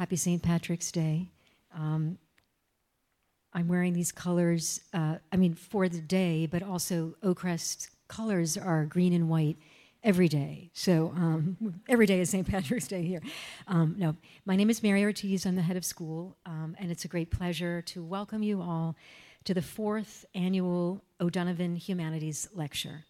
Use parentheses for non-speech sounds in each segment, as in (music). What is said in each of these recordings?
Happy St. Patrick's Day. Um, I'm wearing these colors, uh, I mean, for the day, but also Oakcrest colors are green and white every day. So um, (laughs) every day is St. Patrick's Day here. Um, no, my name is Mary Ortiz. I'm the head of school, um, and it's a great pleasure to welcome you all to the fourth annual O'Donovan Humanities Lecture.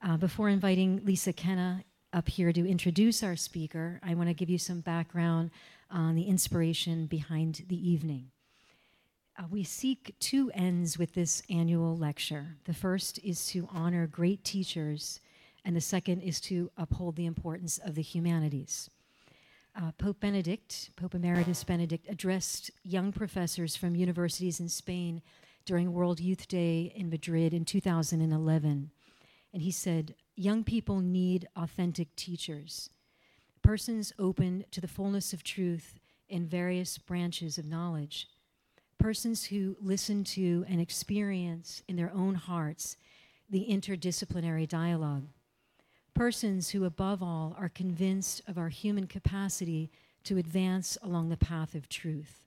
Uh, before inviting Lisa Kenna up here to introduce our speaker, I want to give you some background on the inspiration behind the evening. Uh, we seek two ends with this annual lecture. The first is to honor great teachers, and the second is to uphold the importance of the humanities. Uh, Pope Benedict, Pope Emeritus Benedict, addressed young professors from universities in Spain during World Youth Day in Madrid in 2011. And he said, Young people need authentic teachers, persons open to the fullness of truth in various branches of knowledge, persons who listen to and experience in their own hearts the interdisciplinary dialogue, persons who, above all, are convinced of our human capacity to advance along the path of truth.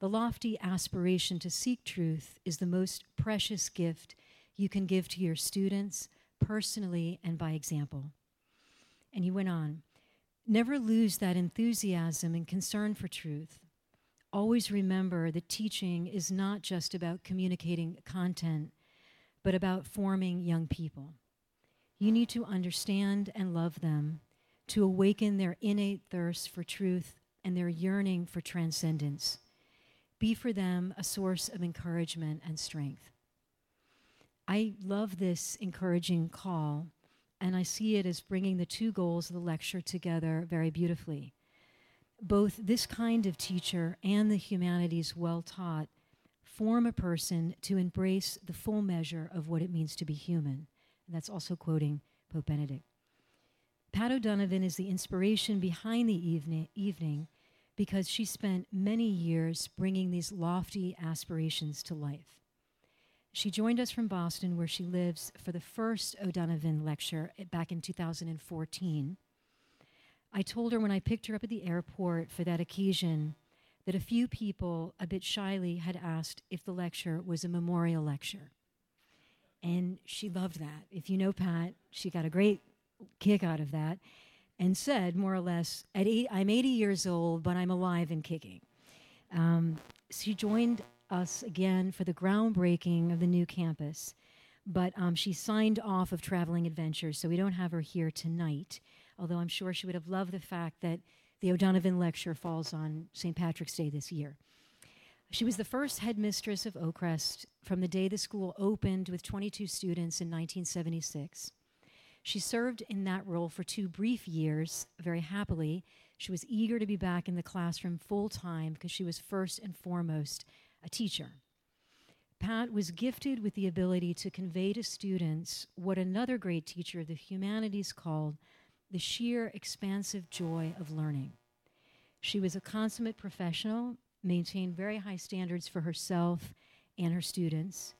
The lofty aspiration to seek truth is the most precious gift you can give to your students, personally and by example. And he went on Never lose that enthusiasm and concern for truth. Always remember that teaching is not just about communicating content, but about forming young people. You need to understand and love them, to awaken their innate thirst for truth and their yearning for transcendence. Be for them a source of encouragement and strength. I love this encouraging call, and I see it as bringing the two goals of the lecture together very beautifully. Both this kind of teacher and the humanities well taught form a person to embrace the full measure of what it means to be human. And that's also quoting Pope Benedict. Pat O'Donovan is the inspiration behind the evening, evening because she spent many years bringing these lofty aspirations to life. She joined us from Boston, where she lives, for the first O'Donovan lecture back in 2014. I told her when I picked her up at the airport for that occasion that a few people, a bit shyly, had asked if the lecture was a memorial lecture. And she loved that. If you know Pat, she got a great kick out of that and said, more or less, at eight, I'm 80 years old, but I'm alive and kicking. Um, she joined us again for the groundbreaking of the new campus, but um, she signed off of Traveling Adventures, so we don't have her here tonight, although I'm sure she would have loved the fact that the O'Donovan Lecture falls on St. Patrick's Day this year. She was the first headmistress of Oakcrest from the day the school opened with 22 students in 1976. She served in that role for two brief years, very happily. She was eager to be back in the classroom full time because she was first and foremost a teacher. Pat was gifted with the ability to convey to students what another great teacher of the humanities called the sheer expansive joy of learning. She was a consummate professional, maintained very high standards for herself and her students.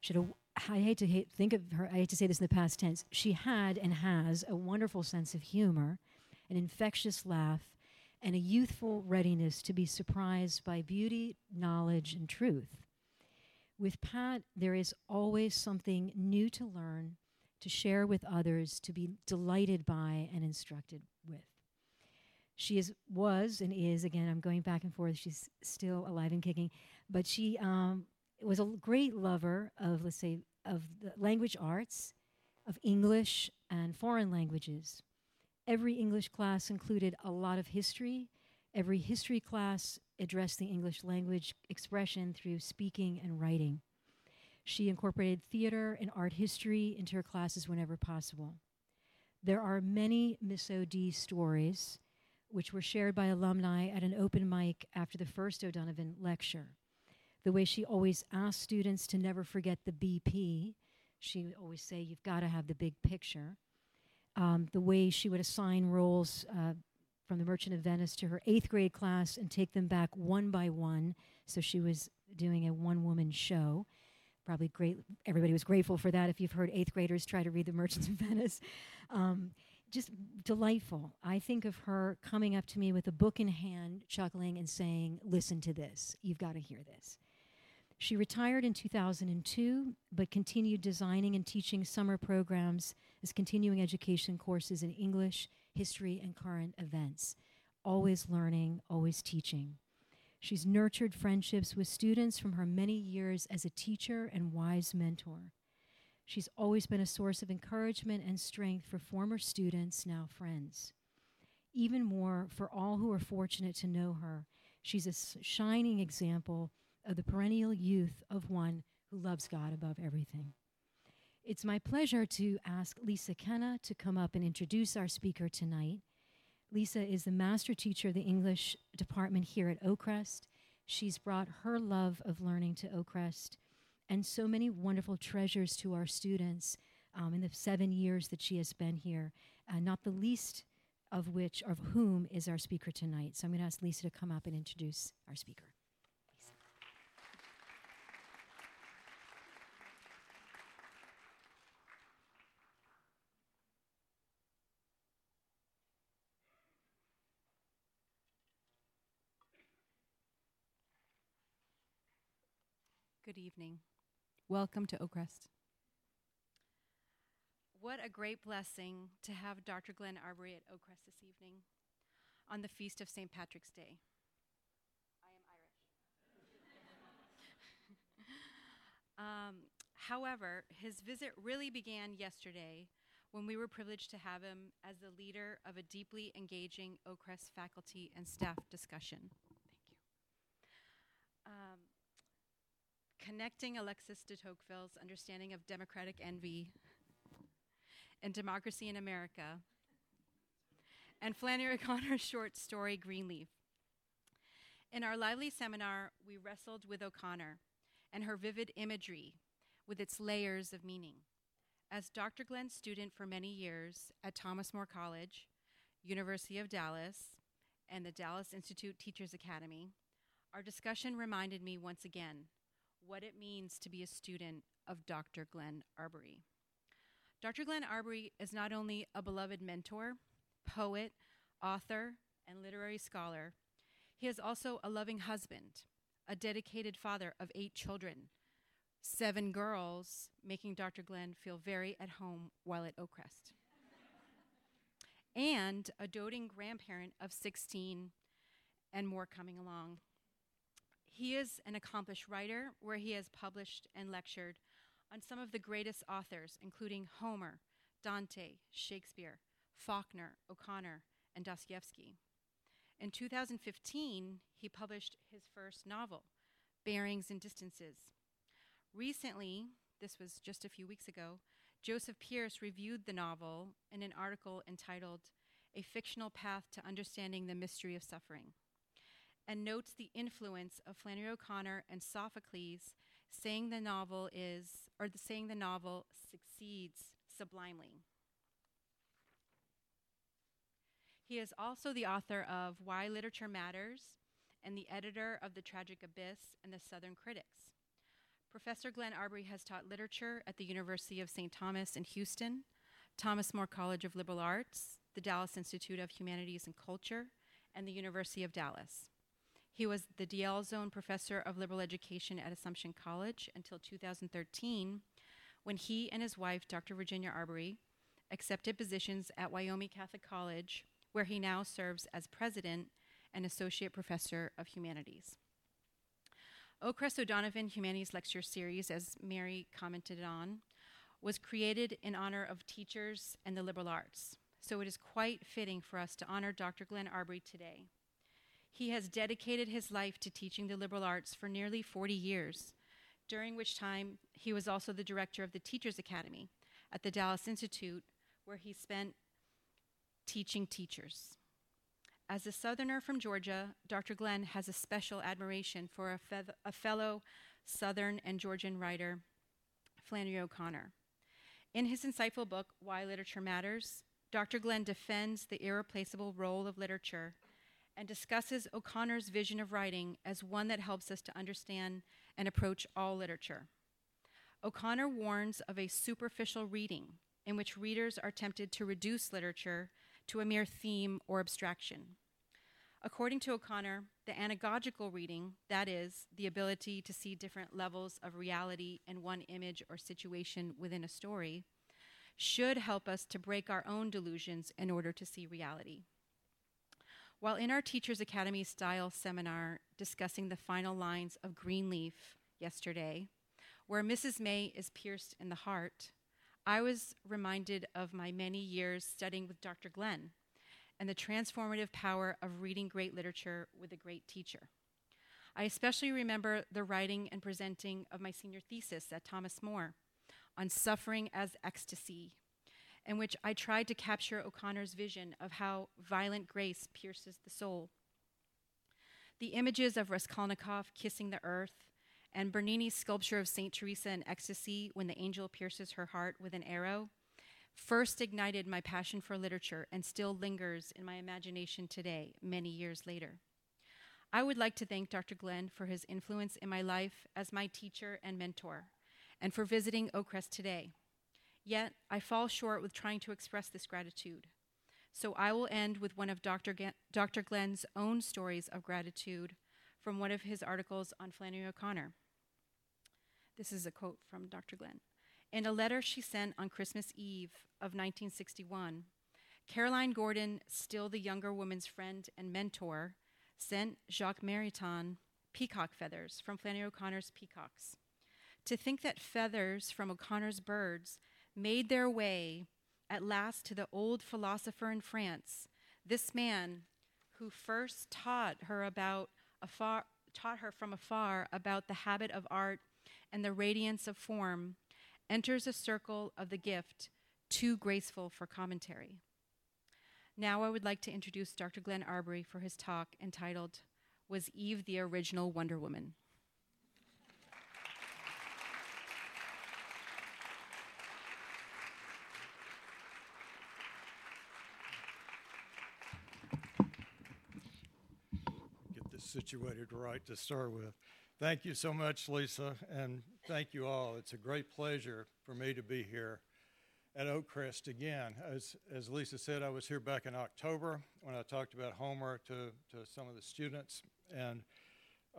She had a I hate to hate, think of her, I hate to say this in the past tense. She had and has a wonderful sense of humor, an infectious laugh, and a youthful readiness to be surprised by beauty, knowledge, and truth. With Pat, there is always something new to learn, to share with others, to be delighted by, and instructed with. She is, was, and is, again, I'm going back and forth, she's still alive and kicking, but she um, was a great lover of, let's say, of the language arts, of English and foreign languages. Every English class included a lot of history. Every history class addressed the English language expression through speaking and writing. She incorporated theater and art history into her classes whenever possible. There are many Miss OD stories which were shared by alumni at an open mic after the first O'Donovan lecture the way she always asked students to never forget the BP. She would always say, You've got to have the big picture. Um, the way she would assign roles uh, from the Merchant of Venice to her eighth grade class and take them back one by one. So she was doing a one woman show. Probably great. Everybody was grateful for that if you've heard eighth graders try to read the Merchants of (laughs) Venice. Um, just delightful. I think of her coming up to me with a book in hand, chuckling and saying, Listen to this. You've got to hear this. She retired in 2002, but continued designing and teaching summer programs as continuing education courses in English, history, and current events. Always learning, always teaching. She's nurtured friendships with students from her many years as a teacher and wise mentor. She's always been a source of encouragement and strength for former students, now friends. Even more, for all who are fortunate to know her, she's a shining example of the perennial youth of one who loves God above everything. It's my pleasure to ask Lisa Kenna to come up and introduce our speaker tonight. Lisa is the master teacher of the English department here at Oakcrest. She's brought her love of learning to Oakcrest and so many wonderful treasures to our students um, in the seven years that she has been here, uh, not the least of which, of whom, is our speaker tonight. So I'm going to ask Lisa to come up and introduce our speaker. Evening. Welcome to Oakcrest. What a great blessing to have Dr. Glenn Arbery at Oakcrest this evening on the feast of St. Patrick's Day. I am Irish. (laughs) um, however, his visit really began yesterday when we were privileged to have him as the leader of a deeply engaging Oakcrest faculty and staff discussion. Thank you. Um, Connecting Alexis de Tocqueville's understanding of democratic envy and democracy in America, and Flannery (laughs) O'Connor's short story, Greenleaf. In our lively seminar, we wrestled with O'Connor and her vivid imagery with its layers of meaning. As Dr. Glenn's student for many years at Thomas More College, University of Dallas, and the Dallas Institute Teachers Academy, our discussion reminded me once again what it means to be a student of Dr. Glenn Arbery. Dr. Glenn Arbery is not only a beloved mentor, poet, author, and literary scholar, he is also a loving husband, a dedicated father of eight children, seven girls, making Dr. Glenn feel very at home while at Oakcrest, and a doting grandparent of 16 and more coming along. He is an accomplished writer where he has published and lectured on some of the greatest authors, including Homer, Dante, Shakespeare, Faulkner, O'Connor, and Dostoevsky. In 2015, he published his first novel, Bearings and Distances. Recently, this was just a few weeks ago, Joseph Pearce reviewed the novel in an article entitled A Fictional Path to Understanding the Mystery of Suffering and notes the influence of Flannery O'Connor and Sophocles, saying the novel is, or the, saying the novel succeeds sublimely. He is also the author of Why Literature Matters and the editor of The Tragic Abyss and The Southern Critics. Professor Glenn Arbery has taught literature at the University of St. Thomas in Houston, Thomas More College of Liberal Arts, the Dallas Institute of Humanities and Culture, and the University of Dallas. He was the d'Alzon Professor of Liberal Education at Assumption College until 2013, when he and his wife, Dr. Virginia Arbery, accepted positions at Wyoming Catholic College, where he now serves as President and Associate Professor of Humanities. Oakcrest O'Donovan Humanities Lecture Series, as Mary commented on, was created in honor of teachers and the liberal arts. So it is quite fitting for us to honor Dr. Glenn Arbery today. He has dedicated his life to teaching the liberal arts for nearly 40 years, during which time he was also the director of the Teachers Academy at the Dallas Institute, where he spent teaching teachers. As a Southerner from Georgia, Dr. Glenn has a special admiration for a, a fellow Southern and Georgian writer, Flannery O'Connor. In his insightful book, Why Literature Matters, Dr. Glenn defends the irreplaceable role of literature and discusses O'Connor's vision of writing as one that helps us to understand and approach all literature. O'Connor warns of a superficial reading in which readers are tempted to reduce literature to a mere theme or abstraction. According to O'Connor, the anagogical reading, that is, the ability to see different levels of reality in one image or situation within a story, should help us to break our own delusions in order to see reality. While in our Teachers Academy style seminar discussing the final lines of Greenleaf yesterday, where Mrs. May is pierced in the heart, I was reminded of my many years studying with Dr. Glenn and the transformative power of reading great literature with a great teacher. I especially remember the writing and presenting of my senior thesis at Thomas More on suffering as ecstasy, in which I tried to capture O'Connor's vision of how violent grace pierces the soul. The images of Raskolnikov kissing the earth and Bernini's sculpture of St. Teresa in ecstasy when the angel pierces her heart with an arrow first ignited my passion for literature and still lingers in my imagination today, many years later. I would like to thank Dr. Glenn for his influence in my life as my teacher and mentor, and for visiting Oakcrest today. Yet, I fall short with trying to express this gratitude. So I will end with one of Dr. Dr. Glenn's own stories of gratitude from one of his articles on Flannery O'Connor. This is a quote from Dr. Glenn. In a letter she sent on Christmas Eve of 1961, Caroline Gordon, still the younger woman's friend and mentor, sent Jacques Maritain peacock feathers from Flannery O'Connor's peacocks. To think that feathers from O'Connor's birds made their way at last to the old philosopher in France, this man who first taught her about afar, taught her from afar about the habit of art and the radiance of form, enters a circle of the gift too graceful for commentary. Now I would like to introduce Dr. Glenn Arbery for his talk entitled Was Eve the Original Wonder Woman? Get this situated right to start with. Thank you so much, Lisa, and thank you all. It's a great pleasure for me to be here at Oakcrest again. As, as Lisa said, I was here back in October when I talked about Homer to, to some of the students. And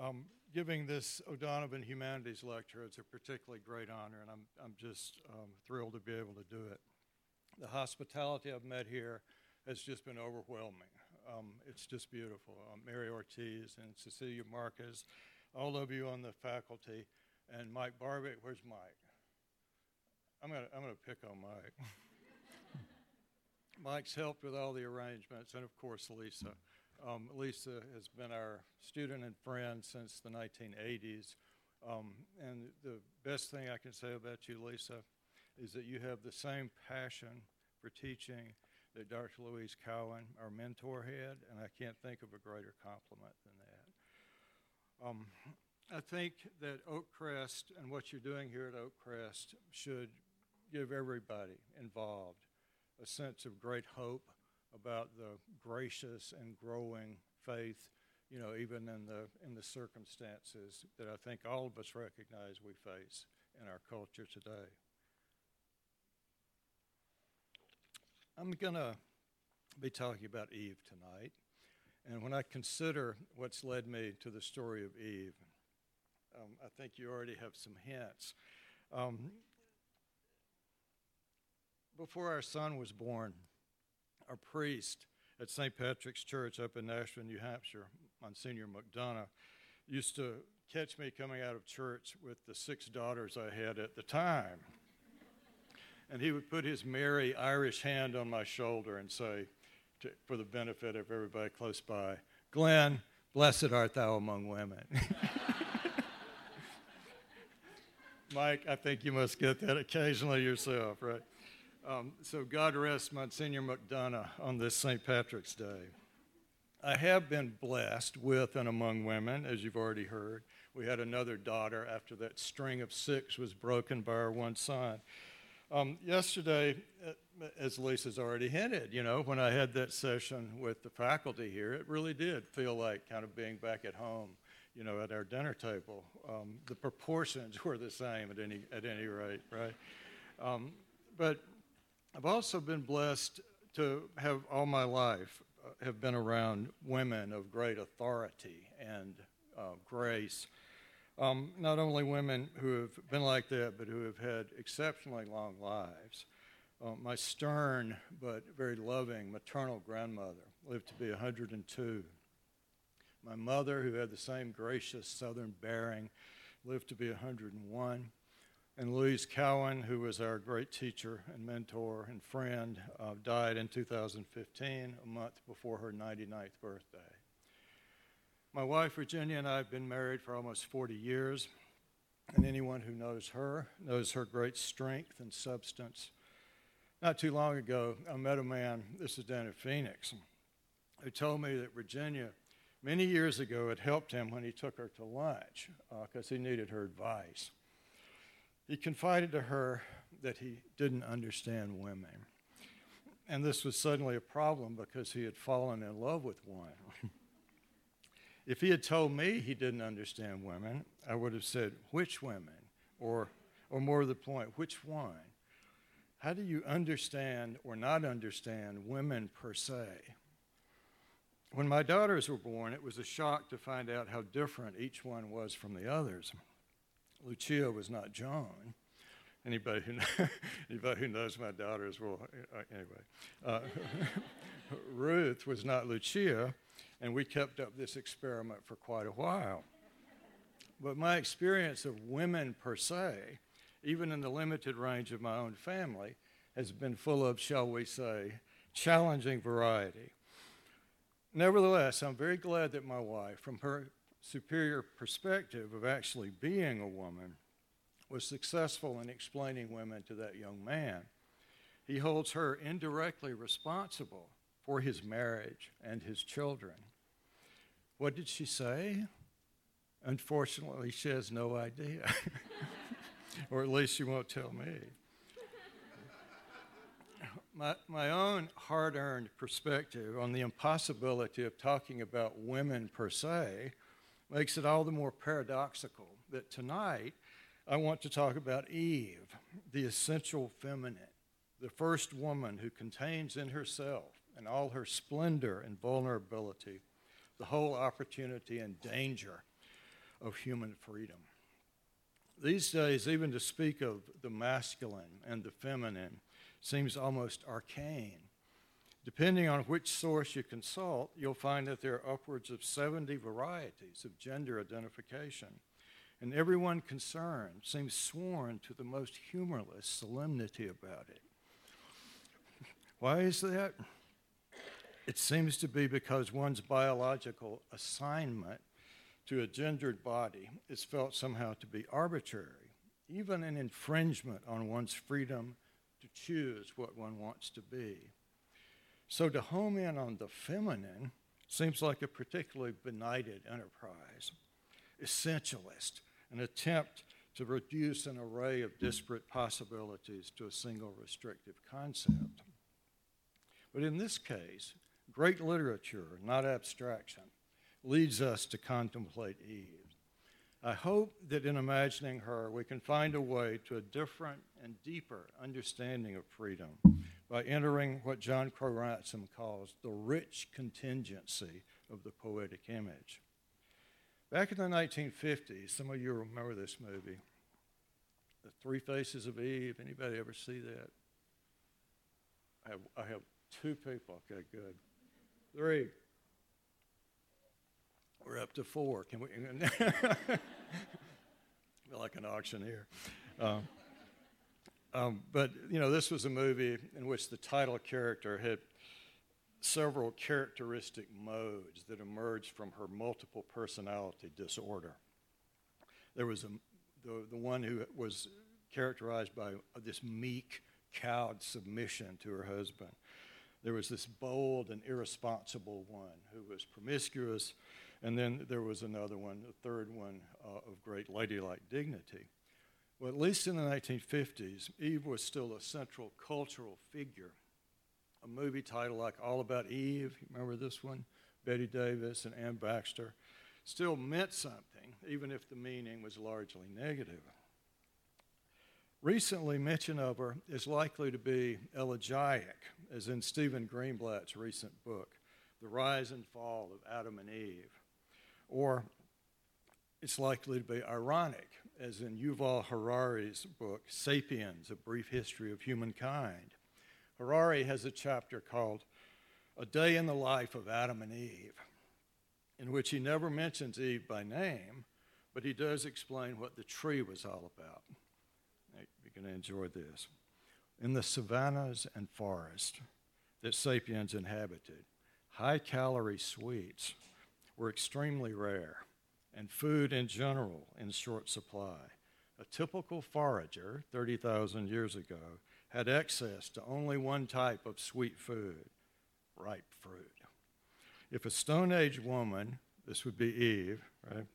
um, giving this O'Donovan Humanities lecture is a particularly great honor, and I'm, I'm just um, thrilled to be able to do it. The hospitality I've met here has just been overwhelming. Um, it's just beautiful. Um, Mary Ortiz and Cecilia Marquez all of you on the faculty, and Mike Barbic. Where's Mike? I'm gonna I'm gonna pick on Mike. (laughs) Mike's helped with all the arrangements, and of course Lisa. Um, Lisa has been our student and friend since the 1980s. Um, and the best thing I can say about you, Lisa, is that you have the same passion for teaching that Dr. Louise Cowan, our mentor, had, and I can't think of a greater compliment than that. Um, I think that Oakcrest and what you're doing here at Oak Crest should give everybody involved a sense of great hope about the gracious and growing faith, you know, even in the in the circumstances that I think all of us recognize we face in our culture today. I'm going to be talking about Eve tonight. And when I consider what's led me to the story of Eve, um, I think you already have some hints. Um, before our son was born, our priest at St. Patrick's Church up in Nashua, New Hampshire, Monsignor McDonough, used to catch me coming out of church with the six daughters I had at the time. And he would put his merry Irish hand on my shoulder and say, to, for the benefit of everybody close by. Glenn, blessed art thou among women. (laughs) Mike, I think you must get that occasionally yourself, right? Um, so God rest Monsignor McDonough on this St. Patrick's Day. I have been blessed with and among women, as you've already heard. We had another daughter after that string of six was broken by our one son. Um, yesterday, uh, as Lisa's already hinted, you know, when I had that session with the faculty here, it really did feel like kind of being back at home, you know, at our dinner table. Um, the proportions (laughs) were the same at any at any rate, right? Um, but I've also been blessed to have all my life uh, have been around women of great authority and uh, grace. Um, not only women who have been like that, but who have had exceptionally long lives. Uh, my stern but very loving maternal grandmother lived to be 102. My mother, who had the same gracious southern bearing, lived to be 101. And Louise Cowan, who was our great teacher and mentor and friend, uh, died in 2015, a month before her 99th birthday. My wife, Virginia, and I have been married for almost 40 years, and anyone who knows her knows her great strength and substance. Not too long ago, I met a man, this is down in Phoenix, who told me that Virginia, many years ago, had helped him when he took her to lunch because uh, he needed her advice. He confided to her that he didn't understand women. And this was suddenly a problem because he had fallen in love with one. (laughs) if he had told me he didn't understand women, I would have said, which women? Or, or more to the point, which one? How do you understand or not understand women per se? When my daughters were born, it was a shock to find out how different each one was from the others. Lucia was not John. Anybody who, (laughs) anybody who knows my daughters will, uh, anyway. Uh, (laughs) Ruth was not Lucia, and we kept up this experiment for quite a while. But my experience of women per se, even in the limited range of my own family, has been full of, shall we say, challenging variety. Nevertheless, I'm very glad that my wife, from her superior perspective of actually being a woman was successful in explaining women to that young man. He holds her indirectly responsible for his marriage and his children. What did she say? Unfortunately, she has no idea, (laughs) or at least she won't tell me. My, my own hard earned perspective on the impossibility of talking about women per se makes it all the more paradoxical that tonight I want to talk about Eve, the essential feminine, the first woman who contains in herself and all her splendor and vulnerability the whole opportunity and danger of human freedom. These days, even to speak of the masculine and the feminine seems almost arcane Depending on which source you consult, you'll find that there are upwards of 70 varieties of gender identification. And everyone concerned seems sworn to the most humorless solemnity about it. Why is that? It seems to be because one's biological assignment to a gendered body is felt somehow to be arbitrary, even an infringement on one's freedom to choose what one wants to be. So to home in on the feminine seems like a particularly benighted enterprise, essentialist, an attempt to reduce an array of disparate possibilities to a single restrictive concept. But in this case, great literature, not abstraction, leads us to contemplate Eve. I hope that in imagining her, we can find a way to a different and deeper understanding of freedom by entering what John Crowe Ransom calls the rich contingency of the poetic image. Back in the 1950s, some of you remember this movie, The Three Faces of Eve. Anybody ever see that? I have, I have two people. Okay, good. Three. We're up to four. Can we? (laughs) like an auctioneer. Um, um, but, you know, this was a movie in which the title character had several characteristic modes that emerged from her multiple personality disorder. There was a, the, the one who was characterized by this meek, cowed submission to her husband. There was this bold and irresponsible one who was promiscuous, and then there was another one, the third one, uh, of great ladylike dignity. Well, at least in the 1950s, Eve was still a central cultural figure. A movie title like All About Eve, remember this one? Bette Davis and Anne Baxter, still meant something, even if the meaning was largely negative. Recently, mention of her is likely to be elegiac, as in Stephen Greenblatt's recent book, The Rise and Fall of Adam and Eve. Or it's likely to be ironic, as in Yuval Harari's book, Sapiens A Brief History of Humankind. Harari has a chapter called A Day in the Life of Adam and Eve, in which he never mentions Eve by name, but he does explain what the tree was all about going to enjoy this. In the savannas and forests that sapiens inhabited, high calorie sweets were extremely rare, and food in general in short supply. A typical forager 30,000 years ago had access to only one type of sweet food ripe fruit. If a Stone Age woman, this would be Eve, right,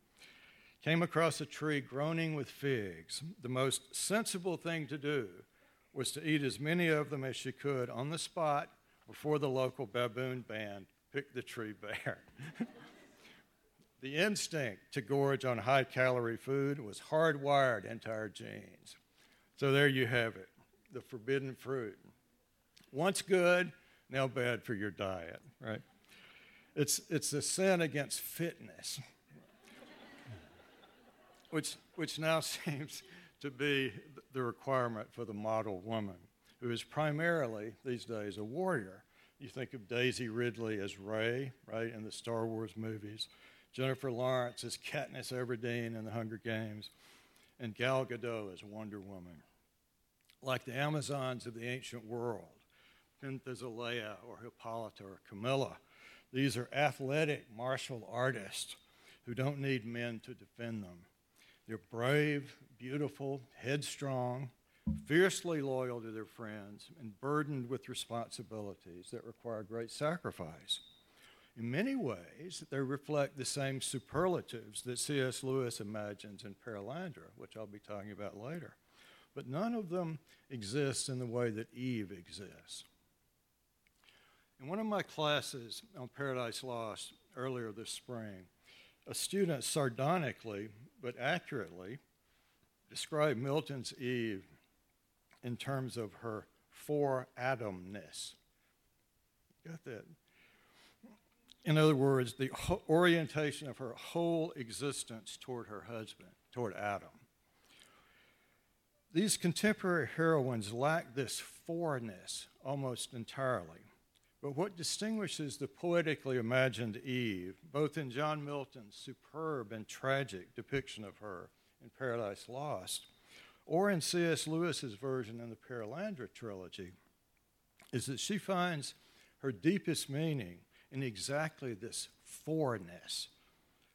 came across a tree groaning with figs, the most sensible thing to do was to eat as many of them as she could on the spot before the local baboon band picked the tree bare. (laughs) the instinct to gorge on high calorie food was hardwired into our genes. So there you have it the forbidden fruit. Once good, now bad for your diet, right? It's, it's a sin against fitness which, which now (laughs) seems to be the requirement for the model woman, who is primarily these days a warrior. You think of Daisy Ridley as Rey, right, in the Star Wars movies, Jennifer Lawrence as Katniss Everdeen in the Hunger Games, and Gal Gadot as Wonder Woman. Like the Amazons of the ancient world, Penthesilea or Hippolyta or Camilla, these are athletic martial artists who don't need men to defend them. They're brave, beautiful, headstrong, fiercely loyal to their friends, and burdened with responsibilities that require great sacrifice. In many ways, they reflect the same superlatives that C.S. Lewis imagines in Perelandra, which I'll be talking about later. But none of them exists in the way that Eve exists. In one of my classes on Paradise Lost earlier this spring, a student sardonically but accurately describe Milton's Eve in terms of her for Adamness. Got that? In other words, the orientation of her whole existence toward her husband, toward Adam. These contemporary heroines lack this forness almost entirely. But what distinguishes the poetically imagined Eve, both in John Milton's superb and tragic depiction of her in Paradise Lost, or in C.S. Lewis's version in the Perelandra trilogy, is that she finds her deepest meaning in exactly this forness,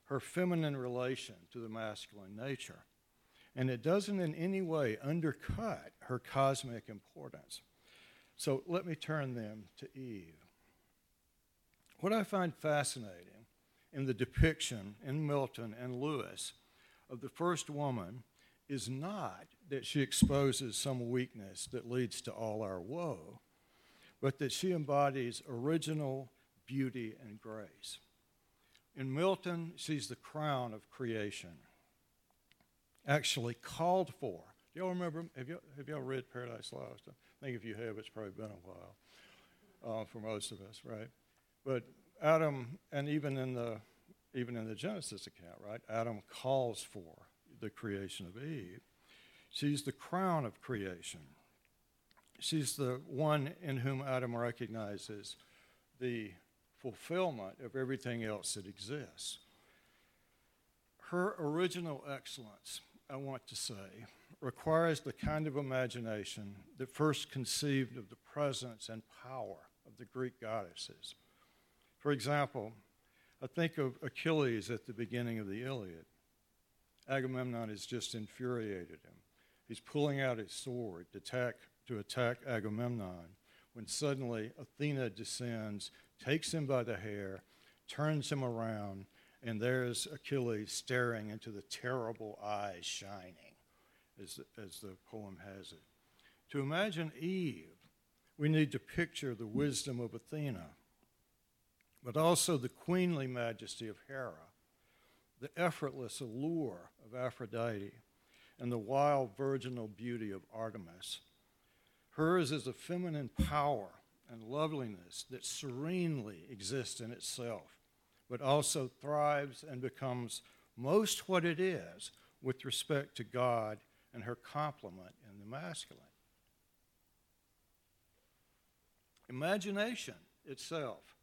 her feminine relation to the masculine nature. And it doesn't in any way undercut her cosmic importance. So let me turn them to Eve. What I find fascinating in the depiction in Milton and Lewis of the first woman is not that she exposes some weakness that leads to all our woe, but that she embodies original beauty and grace. In Milton, she's the crown of creation, actually called for. Do y'all remember? Have y'all, have y'all read Paradise Lost? Think if you have, it's probably been a while uh, for most of us, right? But Adam, and even in the even in the Genesis account, right? Adam calls for the creation of Eve. She's the crown of creation. She's the one in whom Adam recognizes the fulfillment of everything else that exists. Her original excellence, I want to say, requires the kind of imagination that first conceived of the presence and power of the Greek goddesses. For example, I think of Achilles at the beginning of the Iliad. Agamemnon has just infuriated him. He's pulling out his sword to attack, to attack Agamemnon when suddenly Athena descends, takes him by the hair, turns him around, and there's Achilles staring into the terrible eyes shining as, as the poem has it. To imagine Eve, we need to picture the wisdom of Athena, but also the queenly majesty of Hera, the effortless allure of Aphrodite, and the wild virginal beauty of Artemis. Hers is a feminine power and loveliness that serenely exists in itself, but also thrives and becomes most what it is with respect to God and her complement in the masculine. Imagination itself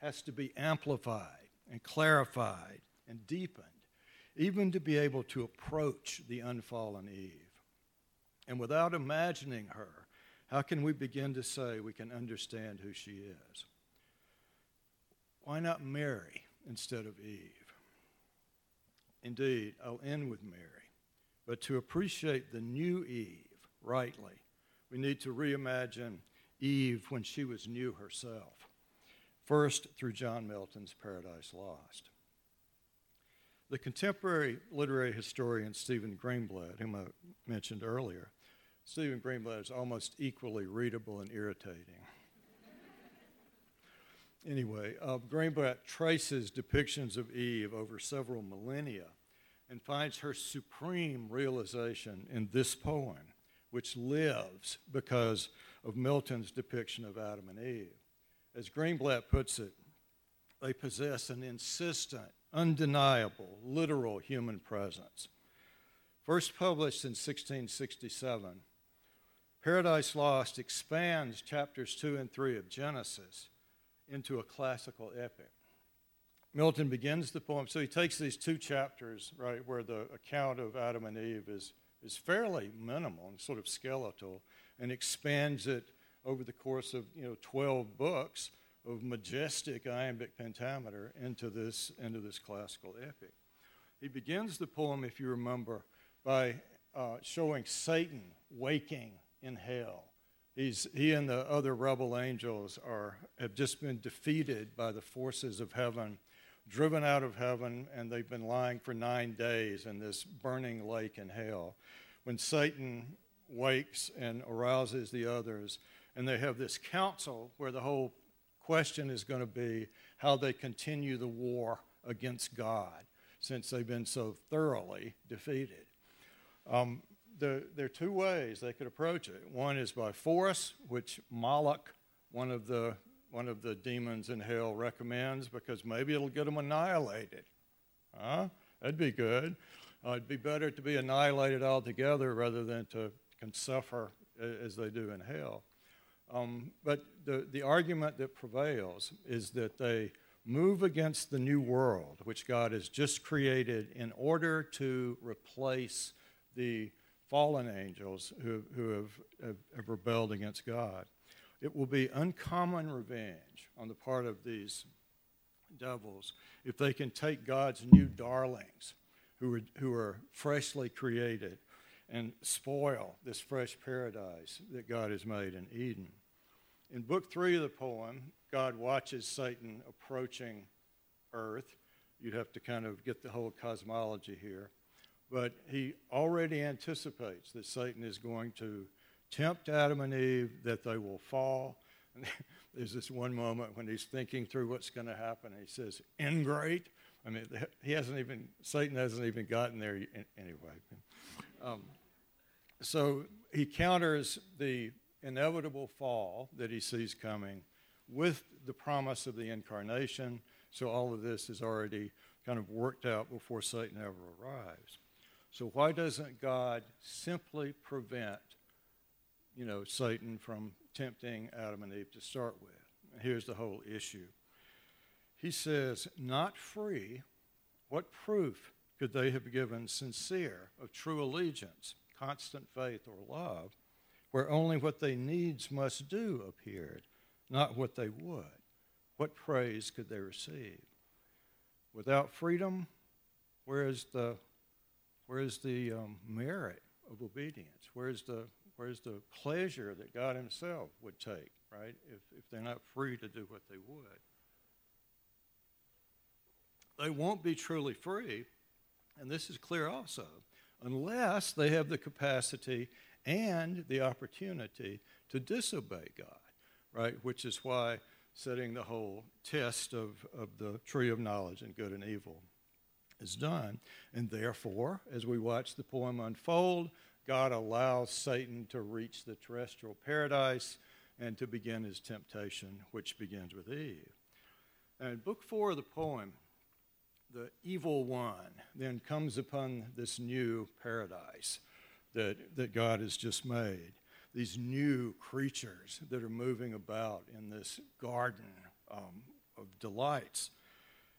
has to be amplified and clarified and deepened, even to be able to approach the unfallen Eve. And without imagining her, how can we begin to say we can understand who she is? Why not Mary instead of Eve? Indeed, I'll end with Mary. But to appreciate the new Eve rightly, we need to reimagine Eve when she was new herself. First, through John Milton's Paradise Lost. The contemporary literary historian Stephen Greenblatt, whom I mentioned earlier, Stephen Greenblatt is almost equally readable and irritating. (laughs) anyway, uh, Greenblatt traces depictions of Eve over several millennia and finds her supreme realization in this poem, which lives because of Milton's depiction of Adam and Eve. As Greenblatt puts it, they possess an insistent, undeniable, literal human presence. First published in 1667, Paradise Lost expands chapters 2 and 3 of Genesis into a classical epic. Milton begins the poem. So he takes these two chapters, right, where the account of Adam and Eve is, is fairly minimal and sort of skeletal, and expands it over the course of you know 12 books of majestic iambic pentameter into this, into this classical epic. He begins the poem, if you remember, by uh, showing Satan waking in hell. He's, he and the other rebel angels are, have just been defeated by the forces of heaven driven out of heaven, and they've been lying for nine days in this burning lake in hell. When Satan wakes and arouses the others, and they have this council where the whole question is going to be how they continue the war against God since they've been so thoroughly defeated. Um, there, there are two ways they could approach it. One is by force, which Moloch, one of the one of the demons in hell recommends because maybe it'll get them annihilated. Huh? That'd be good. Uh, it'd be better to be annihilated altogether rather than to can suffer as they do in hell. Um, but the, the argument that prevails is that they move against the new world, which God has just created, in order to replace the fallen angels who, who have, have, have rebelled against God. It will be uncommon revenge on the part of these devils if they can take God's new darlings who are, who are freshly created and spoil this fresh paradise that God has made in Eden. In book three of the poem, God watches Satan approaching earth. You'd have to kind of get the whole cosmology here. But he already anticipates that Satan is going to tempt Adam and Eve that they will fall. And (laughs) there's this one moment when he's thinking through what's going to happen. he says, "Ingrate." I mean, he hasn't even Satan hasn't even gotten there anyway. Um, so he counters the inevitable fall that he sees coming with the promise of the incarnation. So all of this is already kind of worked out before Satan ever arrives. So why doesn't God simply prevent you know, Satan from tempting Adam and Eve to start with. Here's the whole issue. He says, Not free, what proof could they have given sincere of true allegiance, constant faith, or love, where only what they needs must do appeared, not what they would? What praise could they receive? Without freedom, where is the, where is the um, merit of obedience? Where is the Where's the pleasure that God Himself would take, right, if, if they're not free to do what they would? They won't be truly free, and this is clear also, unless they have the capacity and the opportunity to disobey God, right? Which is why setting the whole test of, of the tree of knowledge and good and evil is done. And therefore, as we watch the poem unfold, God allows Satan to reach the terrestrial paradise and to begin his temptation, which begins with Eve. And book four of the poem, the evil one then comes upon this new paradise that, that God has just made. These new creatures that are moving about in this garden um, of delights.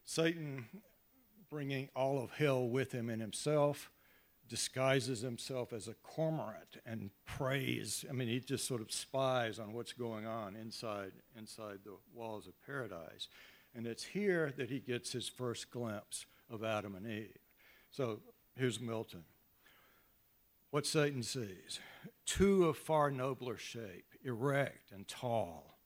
Satan bringing all of hell with him in himself disguises himself as a cormorant and preys. I mean, he just sort of spies on what's going on inside, inside the walls of paradise. And it's here that he gets his first glimpse of Adam and Eve. So here's Milton. What Satan sees two of far nobler shape, erect and tall,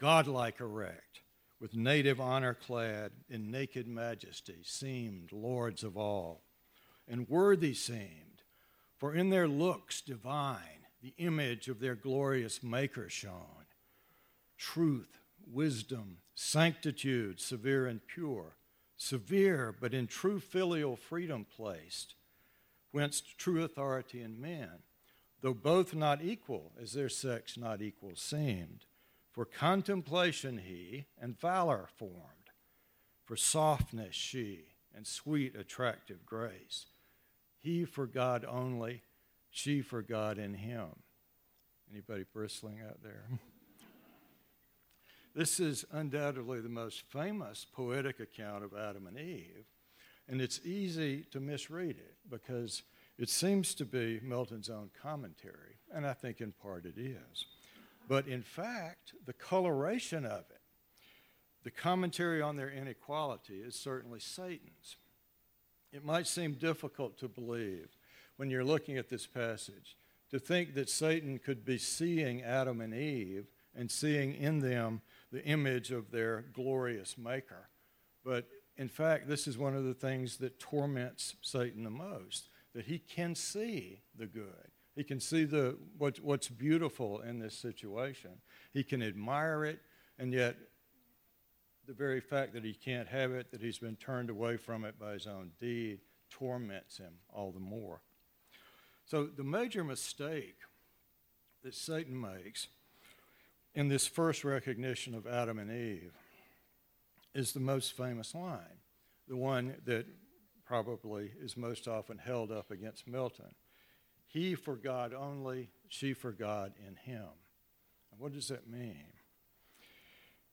godlike erect, with native honor clad in naked majesty, seemed lords of all and worthy seemed, for in their looks divine the image of their glorious Maker shone. Truth, wisdom, sanctitude, severe and pure, severe but in true filial freedom placed, whence true authority in men, though both not equal, as their sex not equal seemed. For contemplation he, and valor formed, for softness she, and sweet attractive grace he for God only, she for God in him. Anybody bristling out there? (laughs) this is undoubtedly the most famous poetic account of Adam and Eve, and it's easy to misread it because it seems to be Milton's own commentary, and I think in part it is. But in fact, the coloration of it, the commentary on their inequality, is certainly Satan's. It might seem difficult to believe when you're looking at this passage to think that Satan could be seeing Adam and Eve and seeing in them the image of their glorious maker. But in fact, this is one of the things that torments Satan the most that he can see the good. He can see the, what, what's beautiful in this situation. He can admire it, and yet the very fact that he can't have it, that he's been turned away from it by his own deed, torments him all the more. So, the major mistake that Satan makes in this first recognition of Adam and Eve is the most famous line, the one that probably is most often held up against Milton. He for God only, she for God in him. what does that mean?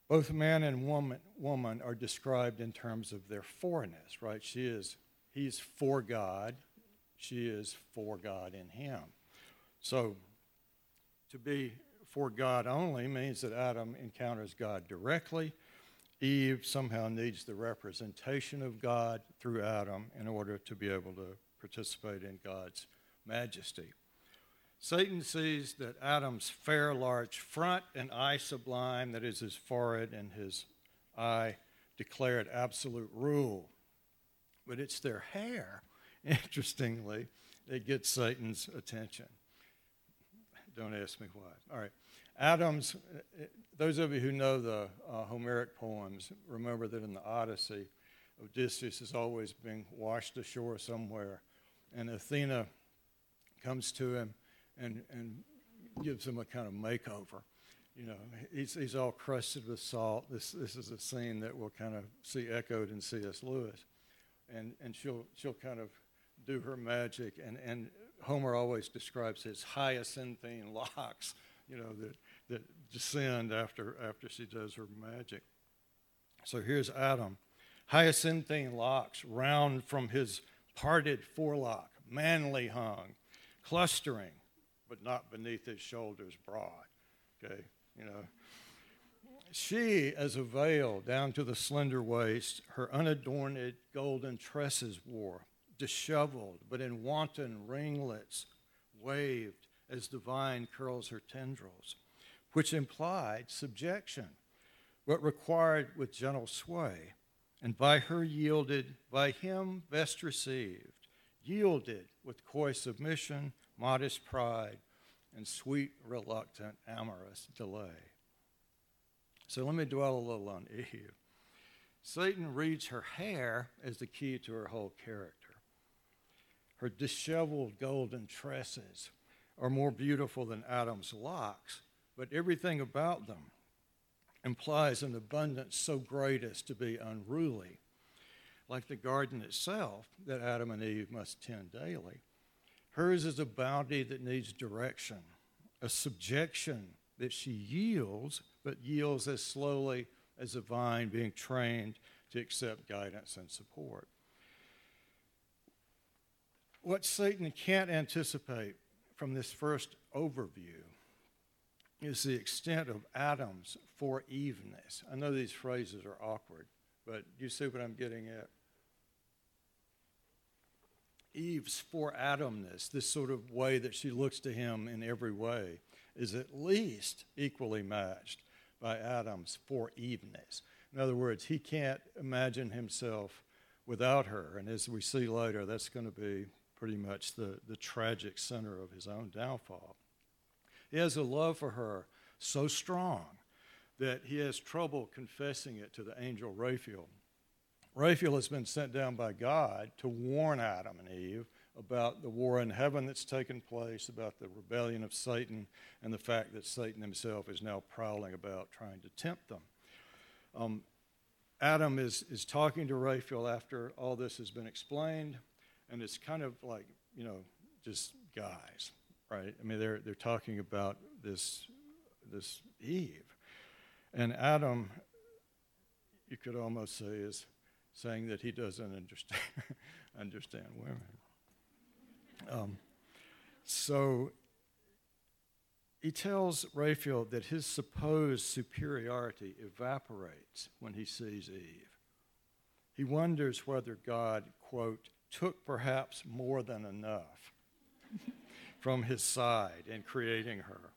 Both man and woman, woman are described in terms of their forness, right? She is, he's for God, she is for God in him. So to be for God only means that Adam encounters God directly. Eve somehow needs the representation of God through Adam in order to be able to participate in God's majesty. Satan sees that Adam's fair, large front and eye sublime, that is his forehead and his eye, declared absolute rule. But it's their hair, (laughs) interestingly, that gets Satan's attention. Don't ask me why. All right. Adam's, those of you who know the uh, Homeric poems remember that in the Odyssey, Odysseus is always being washed ashore somewhere, and Athena comes to him and, and gives him a kind of makeover. You know, he's, he's all crusted with salt. This, this is a scene that we'll kind of see echoed in C.S. Lewis. And, and she'll, she'll kind of do her magic. And, and Homer always describes his hyacinthine locks, you know, that, that descend after, after she does her magic. So here's Adam. Hyacinthine locks, round from his parted forelock, manly hung, clustering, but not beneath his shoulders broad. Okay, you know. She, as a veil down to the slender waist, her unadorned golden tresses wore, disheveled, but in wanton ringlets, waved as the vine curls her tendrils, which implied subjection, but required with gentle sway, and by her yielded, by him best received, yielded with coy submission modest pride, and sweet, reluctant, amorous delay. So let me dwell a little on Eve. Satan reads her hair as the key to her whole character. Her disheveled golden tresses are more beautiful than Adam's locks, but everything about them implies an abundance so great as to be unruly. Like the garden itself that Adam and Eve must tend daily, hers is a bounty that needs direction, a subjection that she yields, but yields as slowly as a vine being trained to accept guidance and support. What Satan can't anticipate from this first overview is the extent of Adam's for evenness. I know these phrases are awkward, but you see what I'm getting at? Eve's for Adamness, this sort of way that she looks to him in every way, is at least equally matched by Adam's for evenness. In other words, he can't imagine himself without her. And as we see later, that's going to be pretty much the, the tragic center of his own downfall. He has a love for her so strong that he has trouble confessing it to the angel Raphael. Raphael has been sent down by God to warn Adam and Eve about the war in heaven that's taken place, about the rebellion of Satan, and the fact that Satan himself is now prowling about trying to tempt them. Um, Adam is, is talking to Raphael after all this has been explained, and it's kind of like, you know, just guys, right? I mean, they're, they're talking about this, this Eve. And Adam, you could almost say, is saying that he doesn't understand, (laughs) understand women. Um, so he tells Raphael that his supposed superiority evaporates when he sees Eve. He wonders whether God, quote, took perhaps more than enough (laughs) from his side in creating her,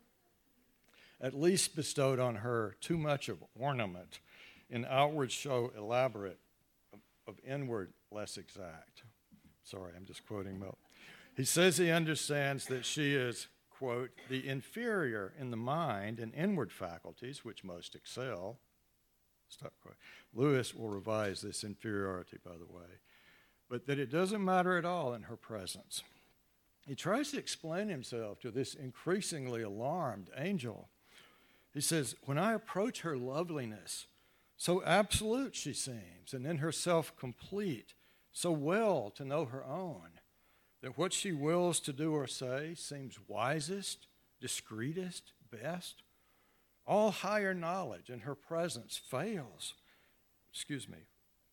at least bestowed on her too much of ornament in outward show elaborate, of, inward less exact. Sorry, I'm just quoting Milton. He says he understands that she is, quote, the inferior in the mind and inward faculties, which most excel. Stop quote. Lewis will revise this inferiority, by the way, but that it doesn't matter at all in her presence. He tries to explain himself to this increasingly alarmed angel. He says, When I approach her loveliness, so absolute she seems, and in herself complete, so well to know her own, that what she wills to do or say seems wisest, discreetest, best. All higher knowledge in her presence fails. Excuse me.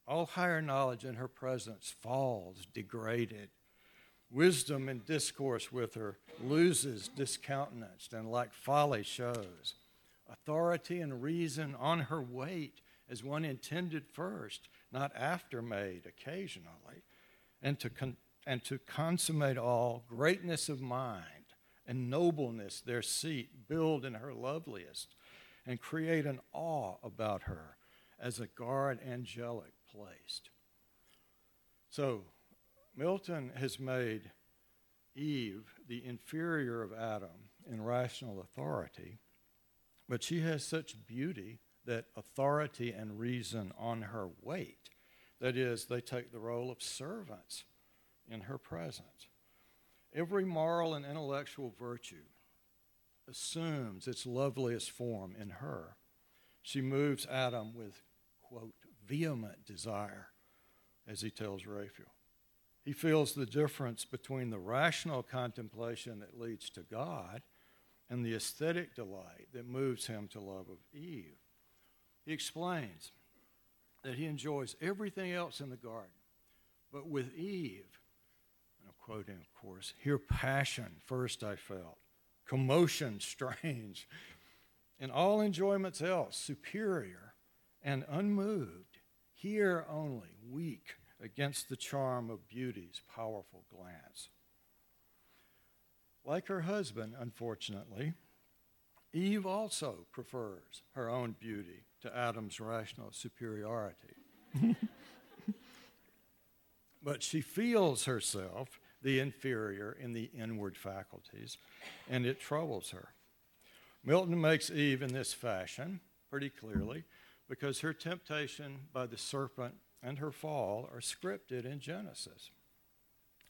All higher knowledge in her presence falls degraded. Wisdom in discourse with her loses discountenanced and like folly shows. Authority and reason on her wait as one intended first, not after made occasionally. And to con- and to consummate all, greatness of mind and nobleness their seat, build in her loveliest, and create an awe about her as a guard angelic placed. So, Milton has made Eve the inferior of Adam in rational authority, but she has such beauty that authority and reason on her wait. That is, they take the role of servants in her presence. Every moral and intellectual virtue assumes its loveliest form in her. She moves Adam with, quote, vehement desire, as he tells Raphael. He feels the difference between the rational contemplation that leads to God and the aesthetic delight that moves him to love of Eve. He explains that he enjoys everything else in the garden, but with Eve, and I'm quoting, of course. Here, passion first I felt, commotion (laughs) strange, and all enjoyments else superior and unmoved. Here only, weak against the charm of beauty's powerful glance. Like her husband, unfortunately, Eve also prefers her own beauty to Adam's rational superiority. (laughs) but she feels herself the inferior in the inward faculties, and it troubles her. Milton makes Eve in this fashion, pretty clearly, because her temptation by the serpent and her fall are scripted in Genesis.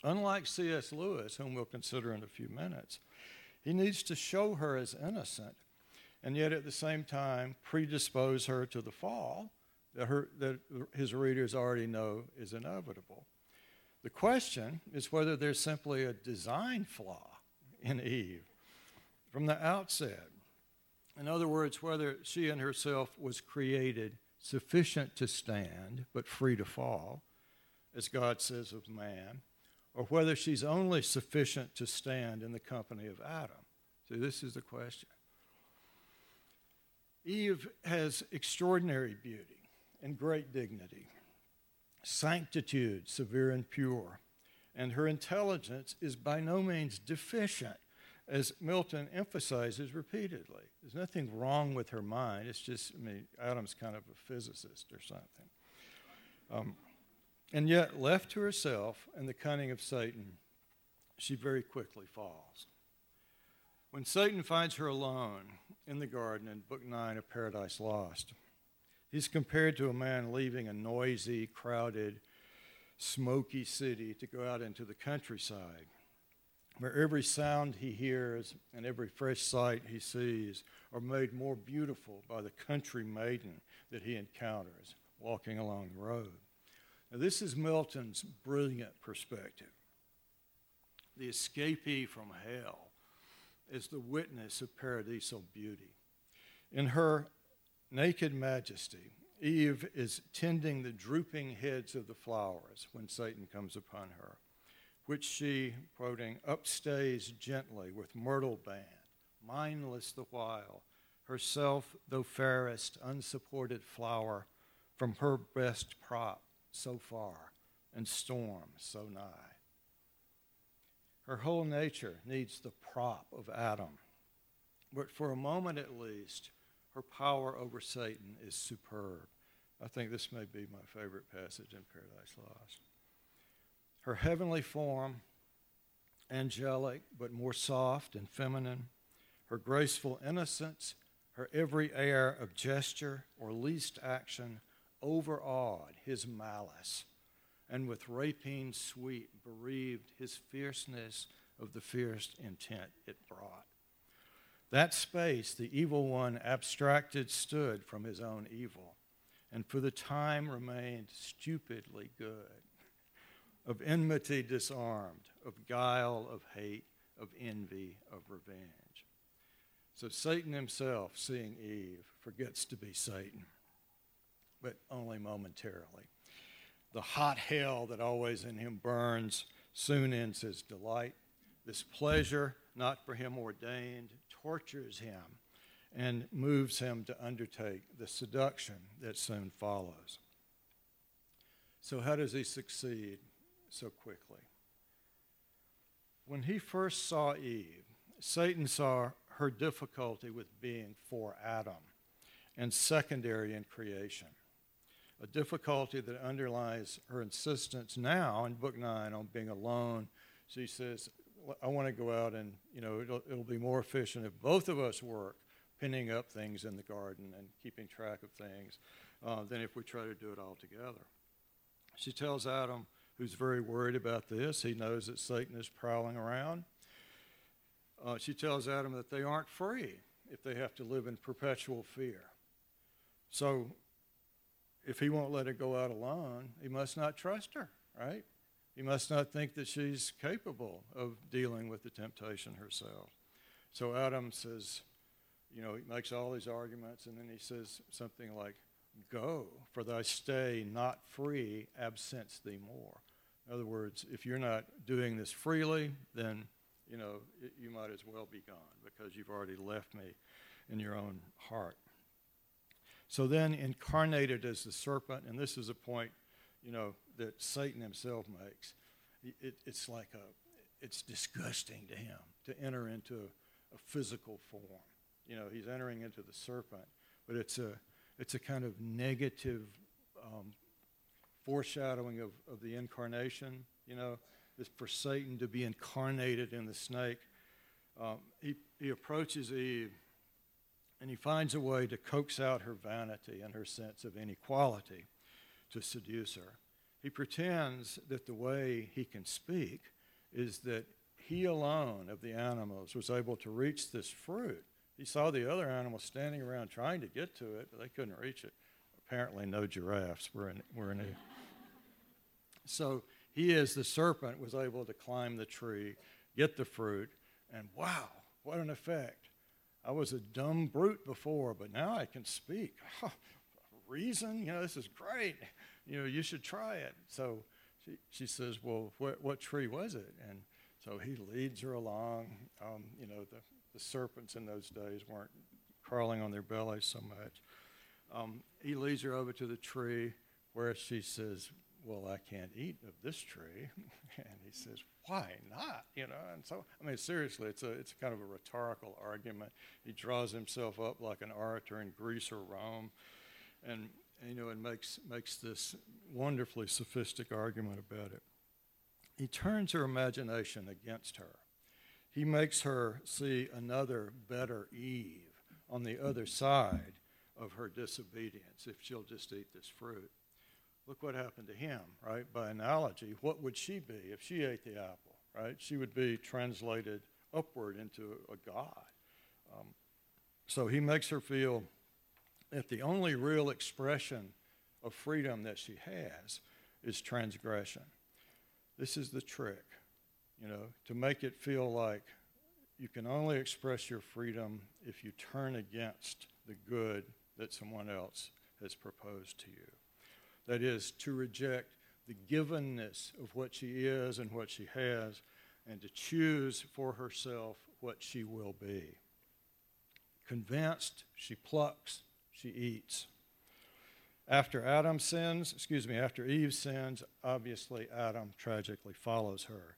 Unlike C.S. Lewis, whom we'll consider in a few minutes, he needs to show her as innocent and yet at the same time predispose her to the fall that, her, that his readers already know is inevitable. The question is whether there's simply a design flaw in Eve from the outset. In other words, whether she in herself was created sufficient to stand but free to fall, as God says of man, or whether she's only sufficient to stand in the company of Adam. So, this is the question. Eve has extraordinary beauty and great dignity, sanctitude, severe and pure, and her intelligence is by no means deficient, as Milton emphasizes repeatedly. There's nothing wrong with her mind. It's just, I mean, Adam's kind of a physicist or something. Um, and yet, left to herself and the cunning of Satan, she very quickly falls. When Satan finds her alone in the garden in Book 9 of Paradise Lost, he's compared to a man leaving a noisy, crowded, smoky city to go out into the countryside, where every sound he hears and every fresh sight he sees are made more beautiful by the country maiden that he encounters walking along the road. Now, this is Milton's brilliant perspective. The escapee from hell is the witness of paradisal beauty. In her naked majesty, Eve is tending the drooping heads of the flowers when Satan comes upon her, which she, quoting, upstays gently with myrtle band, mindless the while, herself, though fairest, unsupported flower, from her best prop so far, and storm so nigh. Her whole nature needs the prop of Adam. But for a moment at least, her power over Satan is superb. I think this may be my favorite passage in Paradise Lost. Her heavenly form, angelic but more soft and feminine, her graceful innocence, her every air of gesture or least action overawed his malice and with rapine sweet bereaved his fierceness of the fierce intent it brought. That space the evil one abstracted stood from his own evil, and for the time remained stupidly good, of enmity disarmed, of guile, of hate, of envy, of revenge. So Satan himself, seeing Eve, forgets to be Satan, but only momentarily. The hot hell that always in him burns soon ends his delight. This pleasure, not for him ordained, tortures him and moves him to undertake the seduction that soon follows. So, how does he succeed so quickly? When he first saw Eve, Satan saw her difficulty with being for Adam and secondary in creation a difficulty that underlies her insistence now in Book 9 on being alone. She says, I want to go out and, you know, it'll, it'll be more efficient if both of us work pinning up things in the garden and keeping track of things uh, than if we try to do it all together. She tells Adam, who's very worried about this, he knows that Satan is prowling around. Uh, she tells Adam that they aren't free if they have to live in perpetual fear. So if he won't let her go out alone, he must not trust her, right? He must not think that she's capable of dealing with the temptation herself. So Adam says, you know, he makes all these arguments, and then he says something like, Go, for thy stay not free absents thee more. In other words, if you're not doing this freely, then, you know, it, you might as well be gone because you've already left me in your own heart. So then, incarnated as the serpent, and this is a point, you know, that Satan himself makes. It, it's like a, it's disgusting to him to enter into a, physical form. You know, he's entering into the serpent, but it's a, it's a kind of negative um, foreshadowing of, of the incarnation. You know, this for Satan to be incarnated in the snake. Um, he, he approaches Eve and he finds a way to coax out her vanity and her sense of inequality to seduce her. He pretends that the way he can speak is that he alone of the animals was able to reach this fruit. He saw the other animals standing around trying to get to it, but they couldn't reach it. Apparently, no giraffes were in, were in it. So he, as the serpent, was able to climb the tree, get the fruit, and wow, what an effect. I was a dumb brute before, but now I can speak. (laughs) reason, you know, this is great. You know, you should try it. So she, she says, Well, what, what tree was it? And so he leads her along. Um, you know, the, the serpents in those days weren't crawling on their bellies so much. Um, he leads her over to the tree where she says, well, I can't eat of this tree. (laughs) and he says, why not? You know, and so, I mean, seriously, it's a, it's kind of a rhetorical argument. He draws himself up like an orator in Greece or Rome, and, you know, and makes, makes this wonderfully sophisticated argument about it. He turns her imagination against her. He makes her see another better Eve on the other side of her disobedience if she'll just eat this fruit. Look what happened to him, right? By analogy, what would she be if she ate the apple, right? She would be translated upward into a god. Um, so he makes her feel that the only real expression of freedom that she has is transgression. This is the trick, you know, to make it feel like you can only express your freedom if you turn against the good that someone else has proposed to you. That is, to reject the givenness of what she is and what she has, and to choose for herself what she will be. Convinced, she plucks, she eats. After Adam sins, excuse me, after Eve sins, obviously Adam tragically follows her.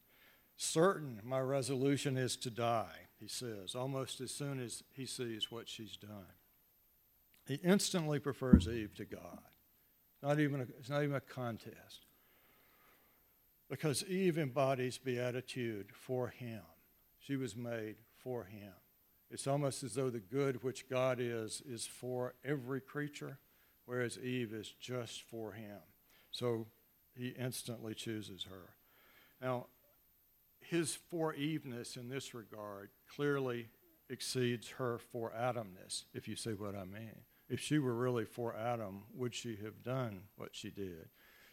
Certain my resolution is to die, he says, almost as soon as he sees what she's done. He instantly prefers Eve to God. Not even a, it's not even a contest. Because Eve embodies beatitude for him. She was made for him. It's almost as though the good which God is is for every creature, whereas Eve is just for him. So he instantly chooses her. Now, his for Eveness in this regard clearly exceeds her for Adamness, if you see what I mean if she were really for Adam, would she have done what she did?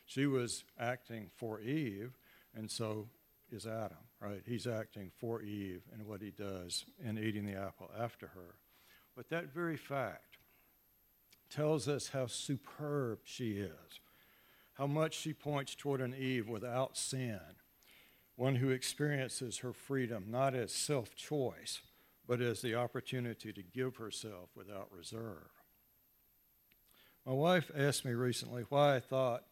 She was acting for Eve, and so is Adam, right? He's acting for Eve and what he does in eating the apple after her. But that very fact tells us how superb she is, how much she points toward an Eve without sin, one who experiences her freedom not as self choice, but as the opportunity to give herself without reserve. My wife asked me recently why I thought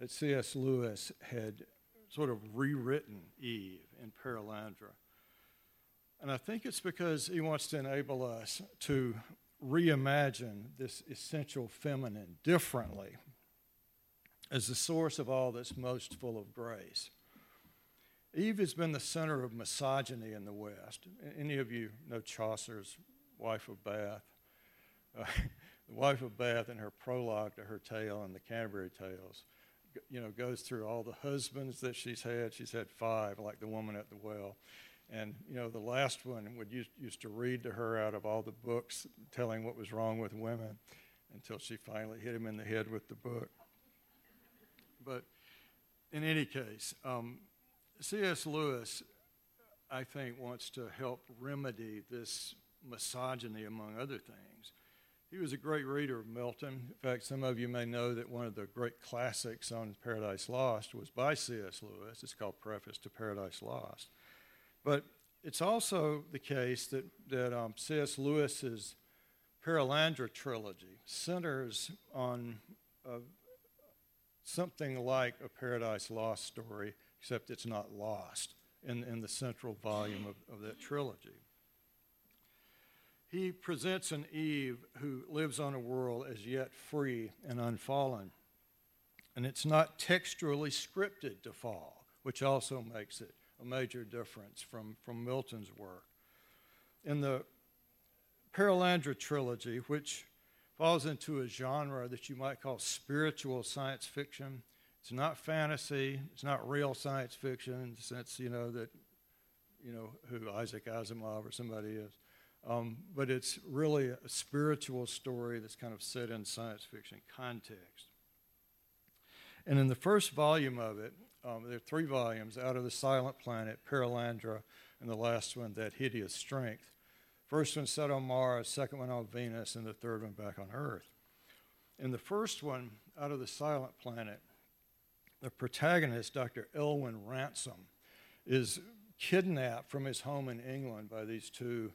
that C.S. Lewis had sort of rewritten Eve in Perelandra. And I think it's because he wants to enable us to reimagine this essential feminine differently as the source of all that's most full of grace. Eve has been the center of misogyny in the West. Any of you know Chaucer's Wife of Bath? Uh, the wife of Bath, in her prologue to her tale in the Canterbury Tales, you know, goes through all the husbands that she's had. She's had five, like the woman at the well. And, you know, the last one would used, used to read to her out of all the books telling what was wrong with women until she finally hit him in the head with the book. But in any case, um, C.S. Lewis, I think, wants to help remedy this misogyny, among other things. He was a great reader of Milton. In fact, some of you may know that one of the great classics on Paradise Lost was by C.S. Lewis. It's called Preface to Paradise Lost. But it's also the case that, that um, C.S. Lewis's Perelandra trilogy centers on something like a Paradise Lost story, except it's not lost in, in the central volume of, of that trilogy he presents an Eve who lives on a world as yet free and unfallen. And it's not textually scripted to fall, which also makes it a major difference from, from Milton's work. In the Perelandra trilogy, which falls into a genre that you might call spiritual science fiction. It's not fantasy. It's not real science fiction in the sense, you know, that, you know, who Isaac Asimov or somebody is. Um, but it's really a spiritual story that's kind of set in science fiction context. And in the first volume of it, um, there are three volumes Out of the Silent Planet, Perelandra, and the last one, That Hideous Strength. First one set on Mars, second one on Venus, and the third one back on Earth. In the first one, Out of the Silent Planet, the protagonist, Dr. Elwin Ransom, is kidnapped from his home in England by these two,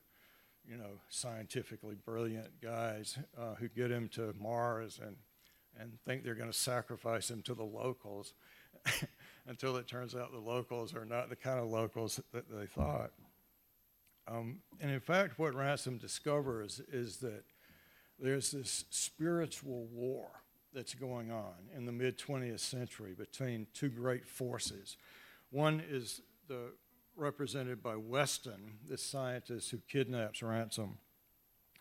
you know, scientifically brilliant guys uh, who get him to Mars and, and think they're going to sacrifice him to the locals (laughs) until it turns out the locals are not the kind of locals that they thought. Um, and in fact, what Ransom discovers is that there's this spiritual war that's going on in the mid 20th century between two great forces. One is the, represented by Weston, this scientist who kidnaps Ransom.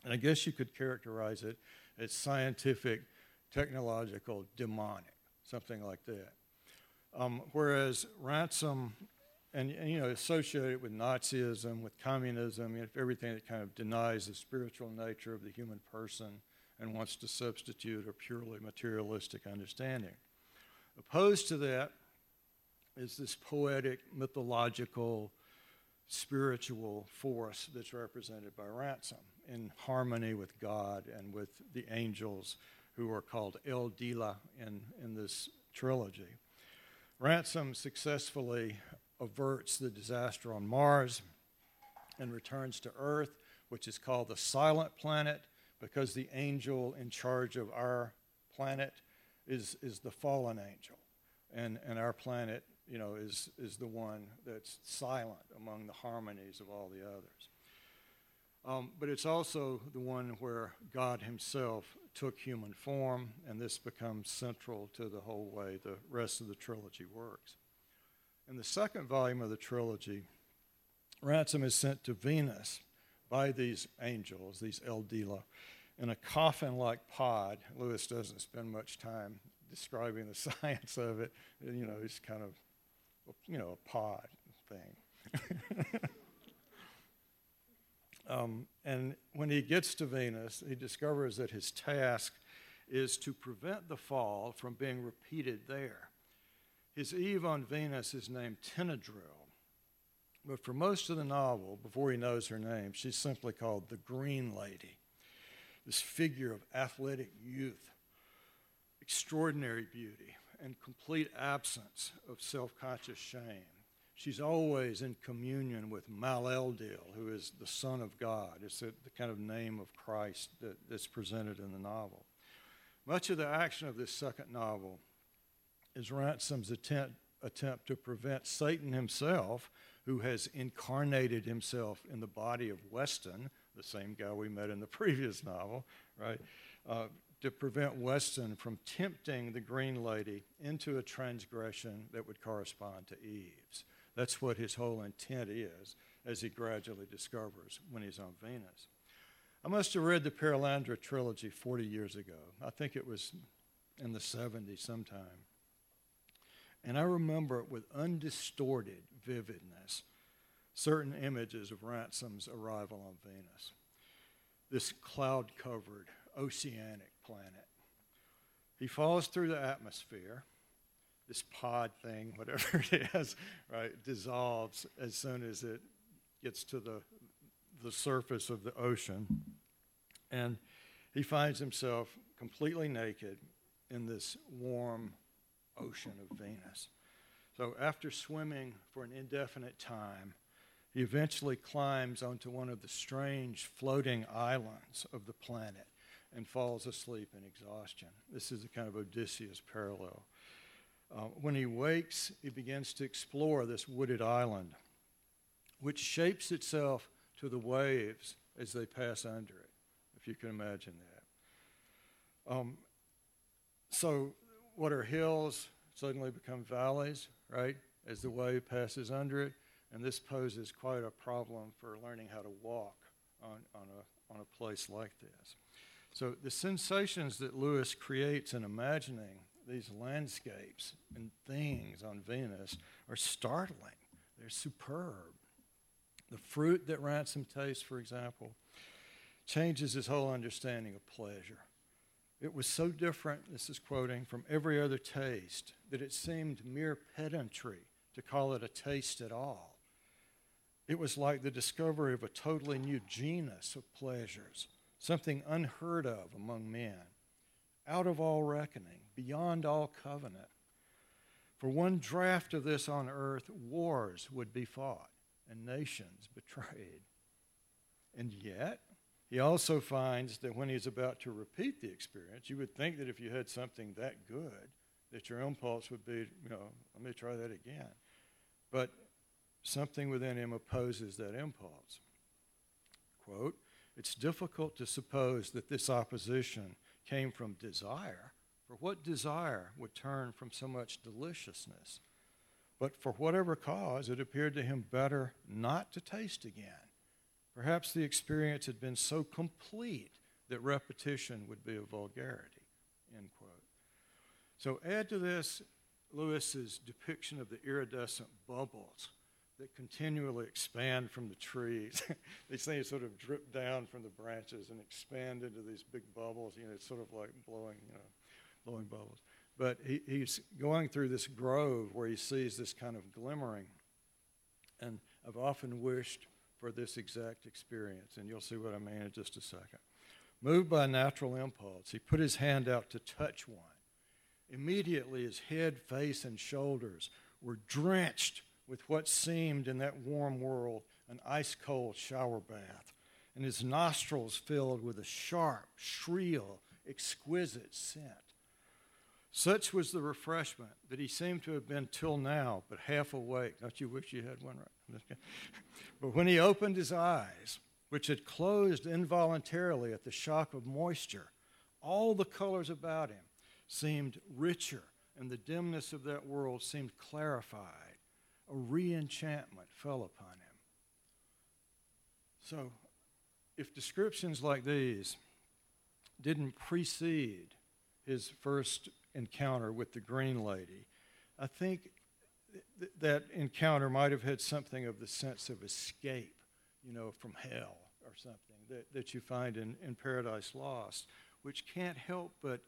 And I guess you could characterize it as scientific, technological, demonic, something like that. Um, whereas Ransom, and, and, you know, associated with Nazism, with communism, you know, everything that kind of denies the spiritual nature of the human person and wants to substitute a purely materialistic understanding. Opposed to that is this poetic, mythological, spiritual force that's represented by Ransom in harmony with God and with the angels who are called Eldila in, in this trilogy. Ransom successfully averts the disaster on Mars and returns to Earth, which is called the silent planet because the angel in charge of our planet is, is the fallen angel. And, and our planet, you know, is, is the one that's silent among the harmonies of all the others. Um, but it's also the one where God Himself took human form, and this becomes central to the whole way the rest of the trilogy works. In the second volume of the trilogy, Ransom is sent to Venus by these angels, these Eldila, in a coffin like pod. Lewis doesn't spend much time describing the (laughs) science of it. You know, it's kind of, you know, a pod thing. (laughs) Um, and when he gets to Venus, he discovers that his task is to prevent the fall from being repeated there. His Eve on Venus is named Tinidril, but for most of the novel, before he knows her name, she's simply called the Green Lady, this figure of athletic youth, extraordinary beauty, and complete absence of self conscious shame she's always in communion with Maleldil, who is the Son of God. It's the, the kind of name of Christ that, that's presented in the novel. Much of the action of this second novel is Ransom's attempt, attempt to prevent Satan himself, who has incarnated himself in the body of Weston, the same guy we met in the (laughs) previous novel, right? Uh, to prevent Weston from tempting the Green Lady into a transgression that would correspond to Eve's. That's what his whole intent is, as he gradually discovers when he's on Venus. I must have read the Perelandra trilogy 40 years ago. I think it was in the 70s sometime. And I remember it with undistorted vividness certain images of Ransom's arrival on Venus. This cloud covered oceanic planet. He falls through the atmosphere this pod thing, (laughs) whatever it is, right, dissolves as soon as it gets to the, the surface of the ocean. And he finds himself completely naked in this warm ocean of Venus. So, after swimming for an indefinite time, he eventually climbs onto one of the strange floating islands of the planet and falls asleep in exhaustion. This is a kind of Odysseus parallel. Uh, when he wakes, he begins to explore this wooded island, which shapes itself to the waves as they pass under it, if you can imagine that. Um, so, what are hills suddenly become valleys, right, as the wave passes under it, and this poses quite a problem for learning how to walk on, on, a, on a place like this. So the sensations that Lewis creates in imagining these landscapes and things on Venus are startling. They're superb. The fruit that Ransom tastes, for example, changes his whole understanding of pleasure. It was so different, this is quoting, from every other taste that it seemed mere pedantry to call it a taste at all. It was like the discovery of a totally new genus of pleasures, something unheard of among men, out of all reckoning, beyond all covenant. For one draft of this on earth, wars would be fought and nations (laughs) betrayed. And yet, he also finds that when he's about to repeat the experience, you would think that if you had something that good, that your impulse would be, you know, let me try that again. But something within him opposes that impulse. Quote, it's difficult to suppose that this opposition came from desire, for what desire would turn from so much deliciousness? But for whatever cause, it appeared to him better not to taste again. Perhaps the experience had been so complete that repetition would be a vulgarity. End quote. So add to this Lewis's depiction of the iridescent bubbles that continually expand from the trees. (laughs) these things sort of drip down from the branches and expand into these big bubbles. You know, it's sort of like blowing, you know, blowing bubbles. But he, he's going through this grove where he sees this kind of glimmering. And I've often wished for this exact experience, and you'll see what I mean in just a second. Moved by natural impulse, he put his hand out to touch one. Immediately, his head, face, and shoulders were drenched with what seemed in that warm world an ice cold shower bath, and his nostrils filled with a sharp, shrill, exquisite scent. Such was the refreshment that he seemed to have been till now but half awake. Don't you wish you had one right? but when he opened his eyes, which had closed involuntarily at the shock of moisture, all the colors about him seemed richer, and the dimness of that world seemed clarified. A re enchantment fell upon him. So, if descriptions like these didn't precede his first encounter with the Green Lady, I think th- that encounter might have had something of the sense of escape, you know, from hell or something that, that you find in, in Paradise Lost, which can't help but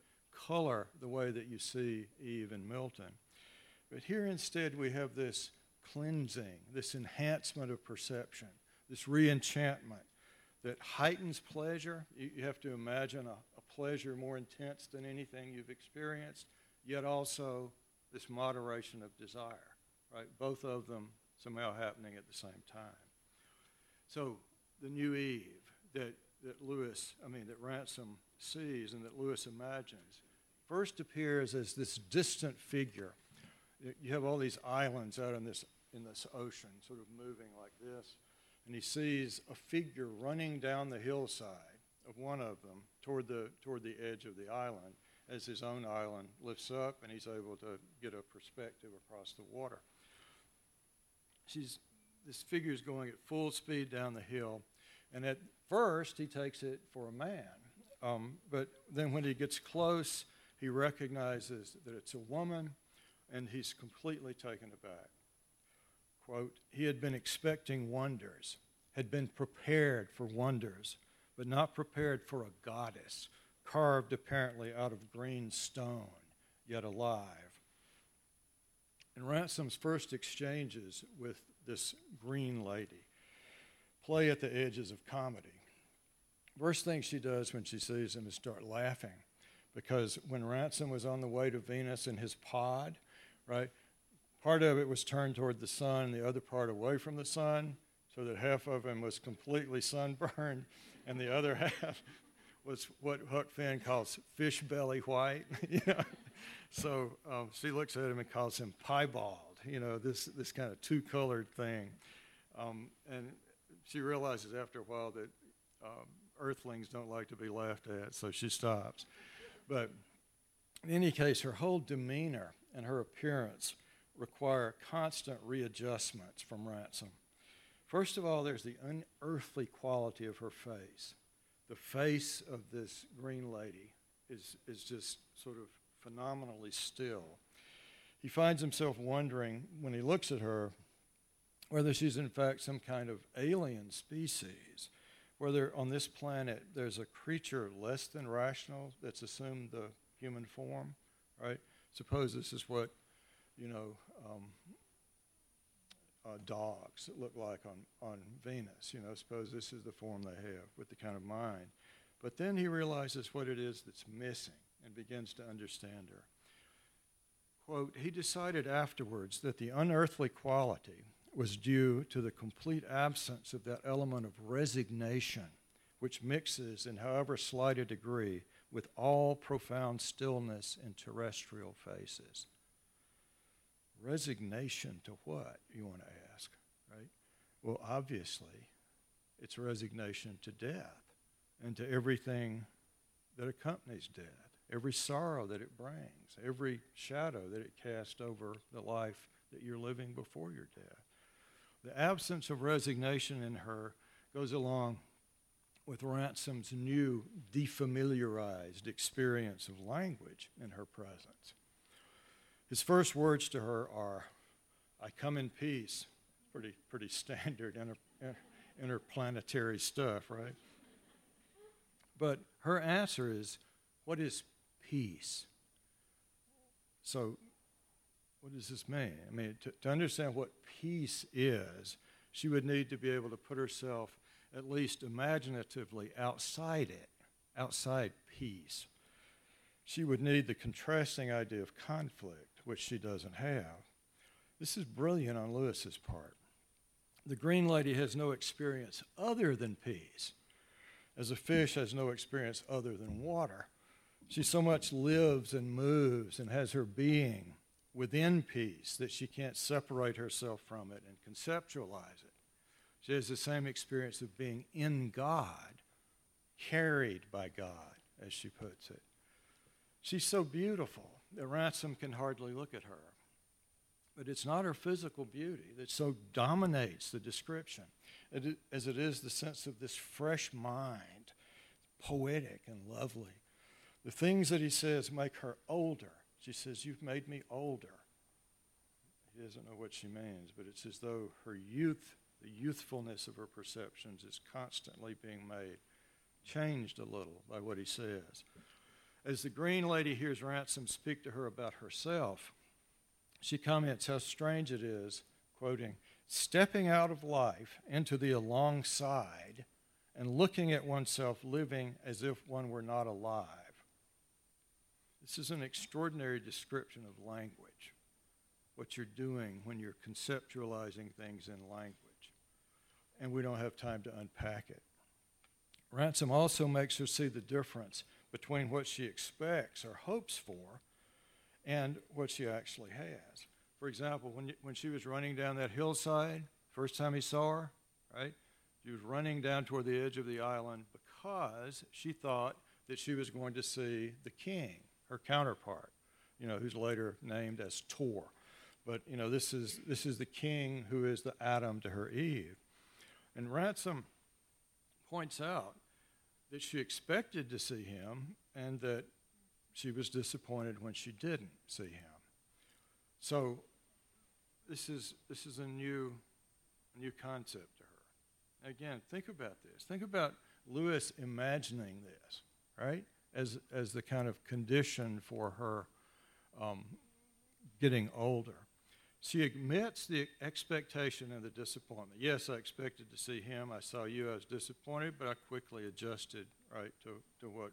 color the way that you see Eve and Milton. But here instead we have this cleansing, this enhancement of perception, this re enchantment that heightens pleasure. You, have to imagine a, pleasure more intense than anything you've experienced, yet also this moderation of desire, right? Both of them somehow happening at the same time. So the new Eve that, that Lewis, I mean, that Ransom sees and that Lewis imagines, first appears as this distant figure. You have all these islands out in this, in this ocean, sort of moving like this, and he sees a figure running down the hillside of one of them toward the, toward the edge of the island as his own island lifts up and he's able to get a perspective across the water. She's, this figure is going at full speed down the hill, and at first he takes it for a man. Um, but then when he gets close, he recognizes that it's a woman, and he's completely taken aback. Quote, he had been expecting wonders, had been prepared for wonders but not prepared for a goddess, carved apparently out of green stone, yet alive. And Ransom's first exchanges with this green lady play at the edges of comedy. First thing she does when she sees him is start laughing because when Ransom was on the way to Venus in his pod, right, part of it was turned toward the sun, the other part away from the sun, so that half of him was completely sunburned (laughs) and the other (laughs) half was what Huck Finn calls fish belly white. (laughs) you know? So um, she looks at him and calls him piebald, you know, this, this kind of two colored thing. Um, and she realizes after a while that um, earthlings don't like to be laughed at, so she stops. But in any case, her whole demeanor and her appearance require constant readjustments from Ransom. First of all, there's the unearthly quality of her face. The face of this green lady is, is just sort of phenomenally still. He finds himself wondering when he looks at her whether she's in fact some kind of alien species, whether on this planet there's a creature less than rational that's assumed the human form, right? Suppose this is what, you know, um, uh, dogs that look like on, on Venus. You know, suppose this is the form they have with the kind of mind. But then he realizes what it is that's missing and begins to understand her. Quote, he decided afterwards that the unearthly quality was due to the complete absence of that element of resignation which mixes in however slight a degree with all profound stillness in terrestrial faces. Resignation to what, you want to ask, right? Well, obviously, it's resignation to death and to everything that accompanies death, every sorrow that it brings, every shadow that it casts over the life that you're living before your death. The absence of resignation in her goes along with Ransom's new defamiliarized experience of language in her presence. His first words to her are, I come in peace. Pretty, pretty standard inter, interplanetary stuff, right? But her answer is, What is peace? So, what does this mean? I mean, to, to understand what peace is, she would need to be able to put herself, at least imaginatively, outside it, outside peace. She would need the contrasting idea of conflict, which she doesn't have. This is brilliant on Lewis's part. The green lady has no experience other than peace, as a fish has no experience other than water. She so much lives and moves and has her being within peace that she can't separate herself from it and conceptualize it. She has the same experience of being in God, carried by God, as she puts it. She's so beautiful that Ransom can hardly look at her. But it's not her physical beauty that so dominates the description as it is the sense of this fresh mind, poetic and lovely. The things that he says make her older. She says, You've made me older. He doesn't know what she means, but it's as though her youth the youthfulness of her perceptions is constantly being made, changed a little by what he says. As the green lady hears Ransom speak to her about herself, she comments how strange it is, quoting, stepping out of life into the alongside and looking at oneself living as if one were not alive. This is an extraordinary description of language, what you're doing when you're conceptualizing things in language and we don't have time to unpack it. Ransom also makes her see the difference between what she expects or hopes for and what she actually has. For example, when, when she was running down that hillside, first time he saw her, right? She was running down toward the edge of the island because she thought that she was going to see the king, her counterpart, you know, who's later named as Tor. But, you know, this is, this is the king who is the Adam to her Eve. And Ransom points out that she expected to see him and that she was disappointed when she didn't see him. So this is, this is a new, new concept to her. Again, think about this. Think about Lewis imagining this, right, as, as the kind of condition for her um, getting older. She admits the expectation and the disappointment. Yes, I expected to see him. I saw you. I was disappointed, but I quickly adjusted right to, to what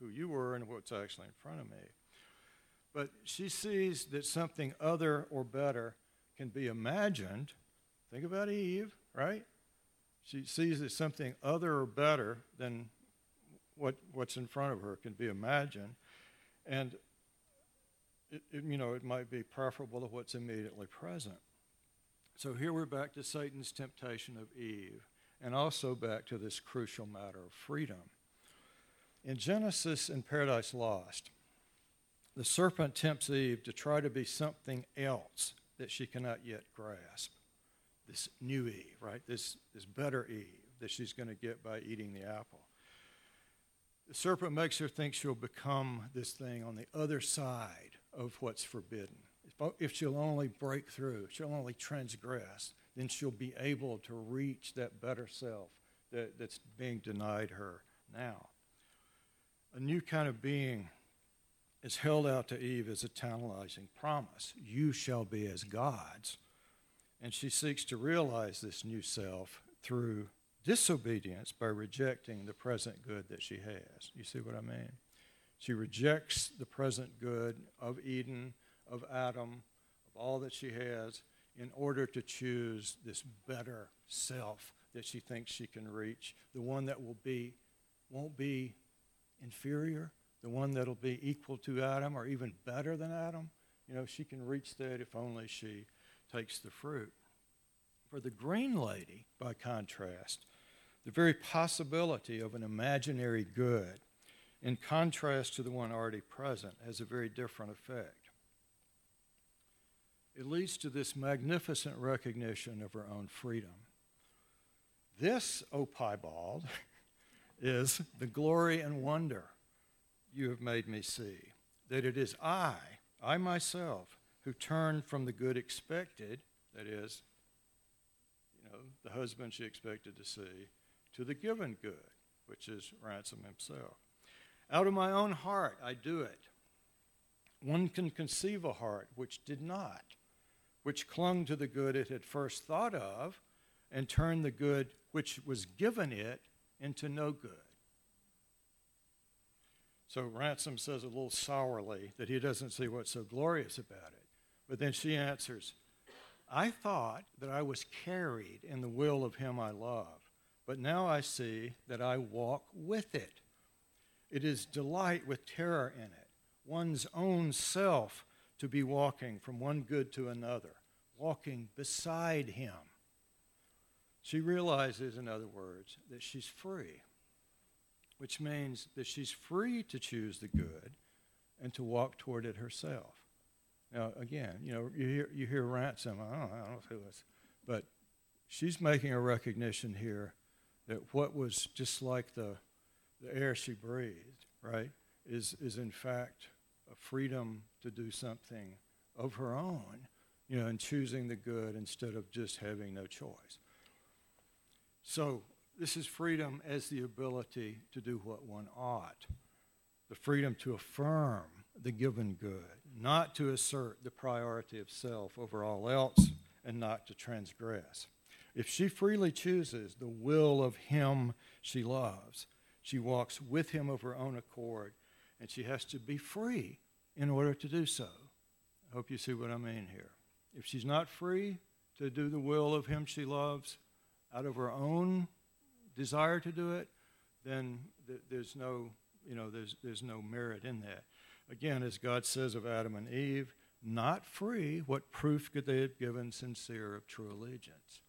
who you were and what's actually in front of me. But she sees that something other or better can be imagined. Think about Eve, right? She sees that something other or better than what, what's in front of her can be imagined. And it, it, you know, it might be preferable to what's immediately present. So here we're back to Satan's temptation of Eve, and also back to this crucial matter of freedom. In Genesis and Paradise Lost, the serpent tempts Eve to try to be something else that she cannot yet grasp. this new Eve, right? This, this better Eve that she's going to get by eating the apple. The serpent makes her think she'll become this thing on the other side of what's forbidden. Oh, if she'll only break through, she'll only transgress, then she'll be able to reach that better self that, that's being denied her now. A new kind of being is held out to Eve as a tantalizing promise You shall be as gods. And she seeks to realize this new self through disobedience by rejecting the present good that she has. You see what I mean? She rejects the present good of Eden, of Adam, of all that she has, in order to choose this better self that she thinks she can reach, the one that will be won't be inferior, the one that'll be equal to Adam or even better than Adam. You know, she can reach that if only she takes the fruit. For the green lady, by contrast, the very possibility of an imaginary good, in contrast to the one already present, has a very different effect. It leads to this magnificent recognition of her own freedom. This, O piebald, (laughs) is the glory and wonder you have made me see, that it is I, I myself, who turn from the good expected, that is, you know, the husband she expected to see, to the given good, which is ransom himself. Out of my own heart I do it. One can conceive a heart which did not, which clung to the good it had first thought of, and turned the good which was given it into no good. So Ransom says a little sourly that he doesn't see what's so glorious about it. But then she answers, I thought that I was carried in the will of him I love, but now I see that I walk with it. It is delight with terror in it, one's own self to be walking from one good to another, walking beside him. She realizes, in other words, that she's free, which means that she's free to choose the good and to walk toward it herself. Now, again, you know, you hear, you hear ransom, I don't, know, I don't know who it's, but she's making a recognition here that what was just like the, the air she breathed, right, is, is in fact a freedom to do something of her own, you know, and choosing the good instead of just having no choice. So, this is freedom as the ability to do what one ought, the freedom to affirm the given good, not to assert the priority of self over all else, and not to transgress. If she freely chooses the will of him she loves, she walks with him of her own accord, and she has to be free in order to do so. I hope you see what I mean here. If she's not free to do the will of him she loves, out of her own desire to do it, then th- there's no, you know, there's, there's no merit in that. Again, as God says of Adam and Eve, not free, what proof could they have given sincere of true allegiance?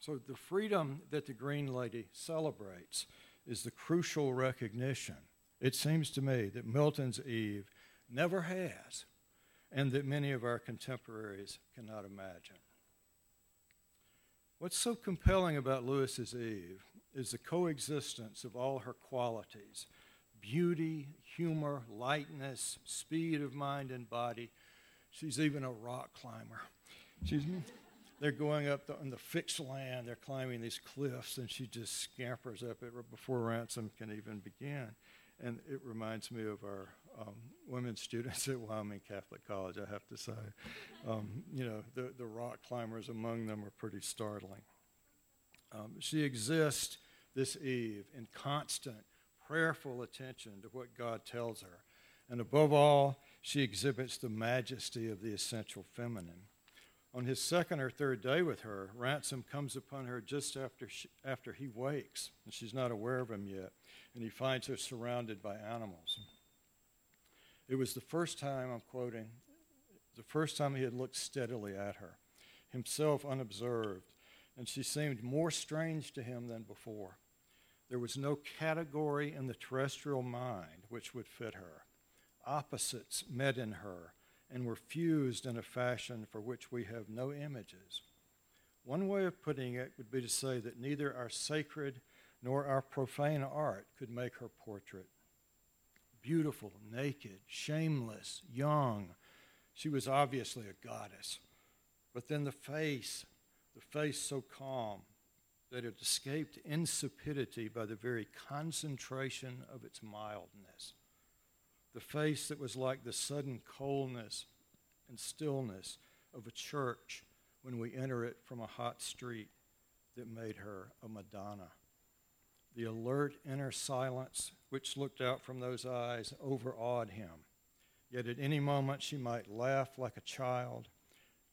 So the freedom that the Green Lady celebrates is the crucial recognition, it seems to me, that Milton's Eve never has, and that many of our contemporaries cannot imagine. What's so compelling about Lewis's Eve is the coexistence of all her qualities beauty, humor, lightness, speed of mind and body. She's even a rock climber. She's, they're going up the, on the fixed land, they're climbing these cliffs, and she just scampers up it before ransom can even begin. And it reminds me of our um, women students (laughs) at Wyoming Catholic College, I have to say. Um, you know, the, the rock climbers among them are pretty startling. Um, she exists this Eve in constant, prayerful attention to what God tells her. And above all, she exhibits the majesty of the essential feminine. On his second or third day with her, Ransom comes upon her just after, she, after he wakes, and she's not aware of him yet, and he finds her surrounded by animals. It was the first time, I'm quoting, the first time he had looked steadily at her, himself unobserved, and she seemed more strange to him than before. There was no category in the terrestrial mind which would fit her. Opposites met in her and were fused in a fashion for which we have no images. One way of putting it would be to say that neither our sacred nor our profane art could make her portrait. Beautiful, naked, shameless, young, she was obviously a goddess. But then the face, the face so calm that it escaped insipidity by the very concentration of its mildness. The face that was like the sudden coldness and stillness of a church when we enter it from a hot street that made her a Madonna. The alert inner silence which looked out from those eyes overawed him. Yet at any moment she might laugh like a child,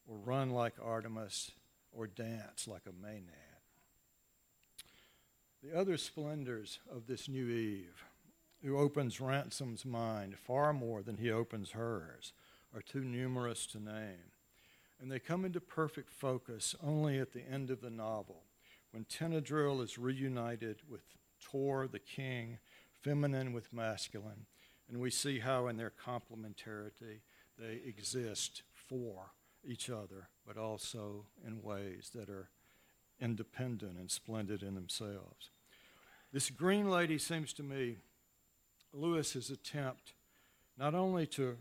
or run like Artemis, or dance like a Maenad. The other splendors of this new Eve, who opens Ransom's mind far more than he opens hers, are too numerous to name. And they come into perfect focus only at the end of the novel, when Tinidril is reunited with Tor the king, feminine with masculine, and we see how in their complementarity they exist for each other, but also in ways that are independent and splendid in themselves. This green lady seems to me Lewis's attempt not only to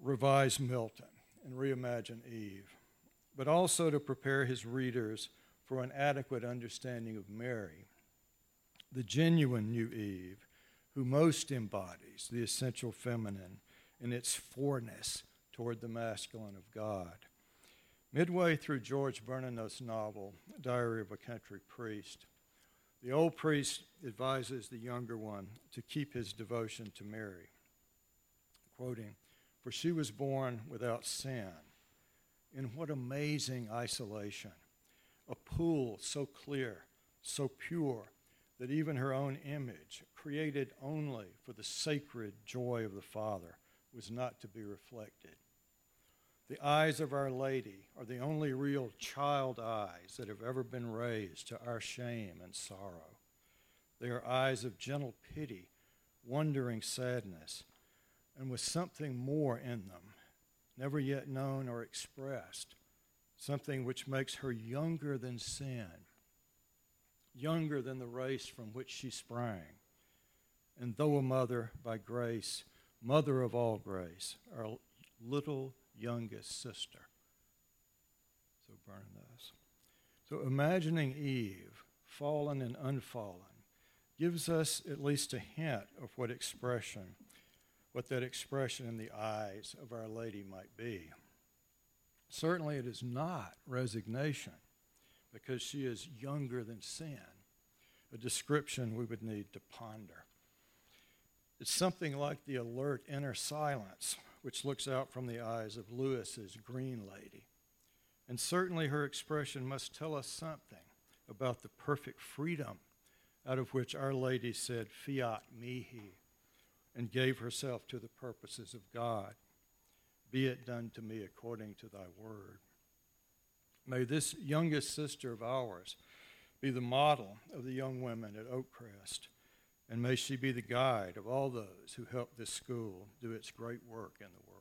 revise Milton and reimagine Eve, but also to prepare his readers for an adequate understanding of Mary, the genuine new Eve, who most embodies the essential feminine in its forness toward the masculine of God. Midway through George Bernanos' novel, Diary of a Country Priest, the old priest advises the younger one to keep his devotion to Mary, quoting, For she was born without sin. In what amazing isolation! A pool so clear, so pure, that even her own image, created only for the sacred joy of the Father, was not to be reflected. The eyes of Our Lady are the only real child eyes that have ever been raised to our shame and sorrow. They are eyes of gentle pity, wondering sadness, and with something more in them, never yet known or expressed, something which makes her younger than sin, younger than the race from which she sprang. And though a mother by grace, mother of all grace, our little youngest sister. So Bernanos. So imagining Eve, fallen and unfallen, gives us at least a hint of what expression, what that expression in the eyes of Our Lady might be. Certainly it is not resignation, because she is younger than sin, a description we would need to ponder. It's something like the alert inner silence which looks out from the eyes of Lewis's Green Lady. And certainly her expression must tell us something about the perfect freedom out of which Our Lady said, Fiat mihi, and gave herself to the purposes of God. Be it done to me according to thy word. May this youngest sister of ours be the model of the young women at Oakcrest and may she be the guide of all those who help this school do its great work in the world.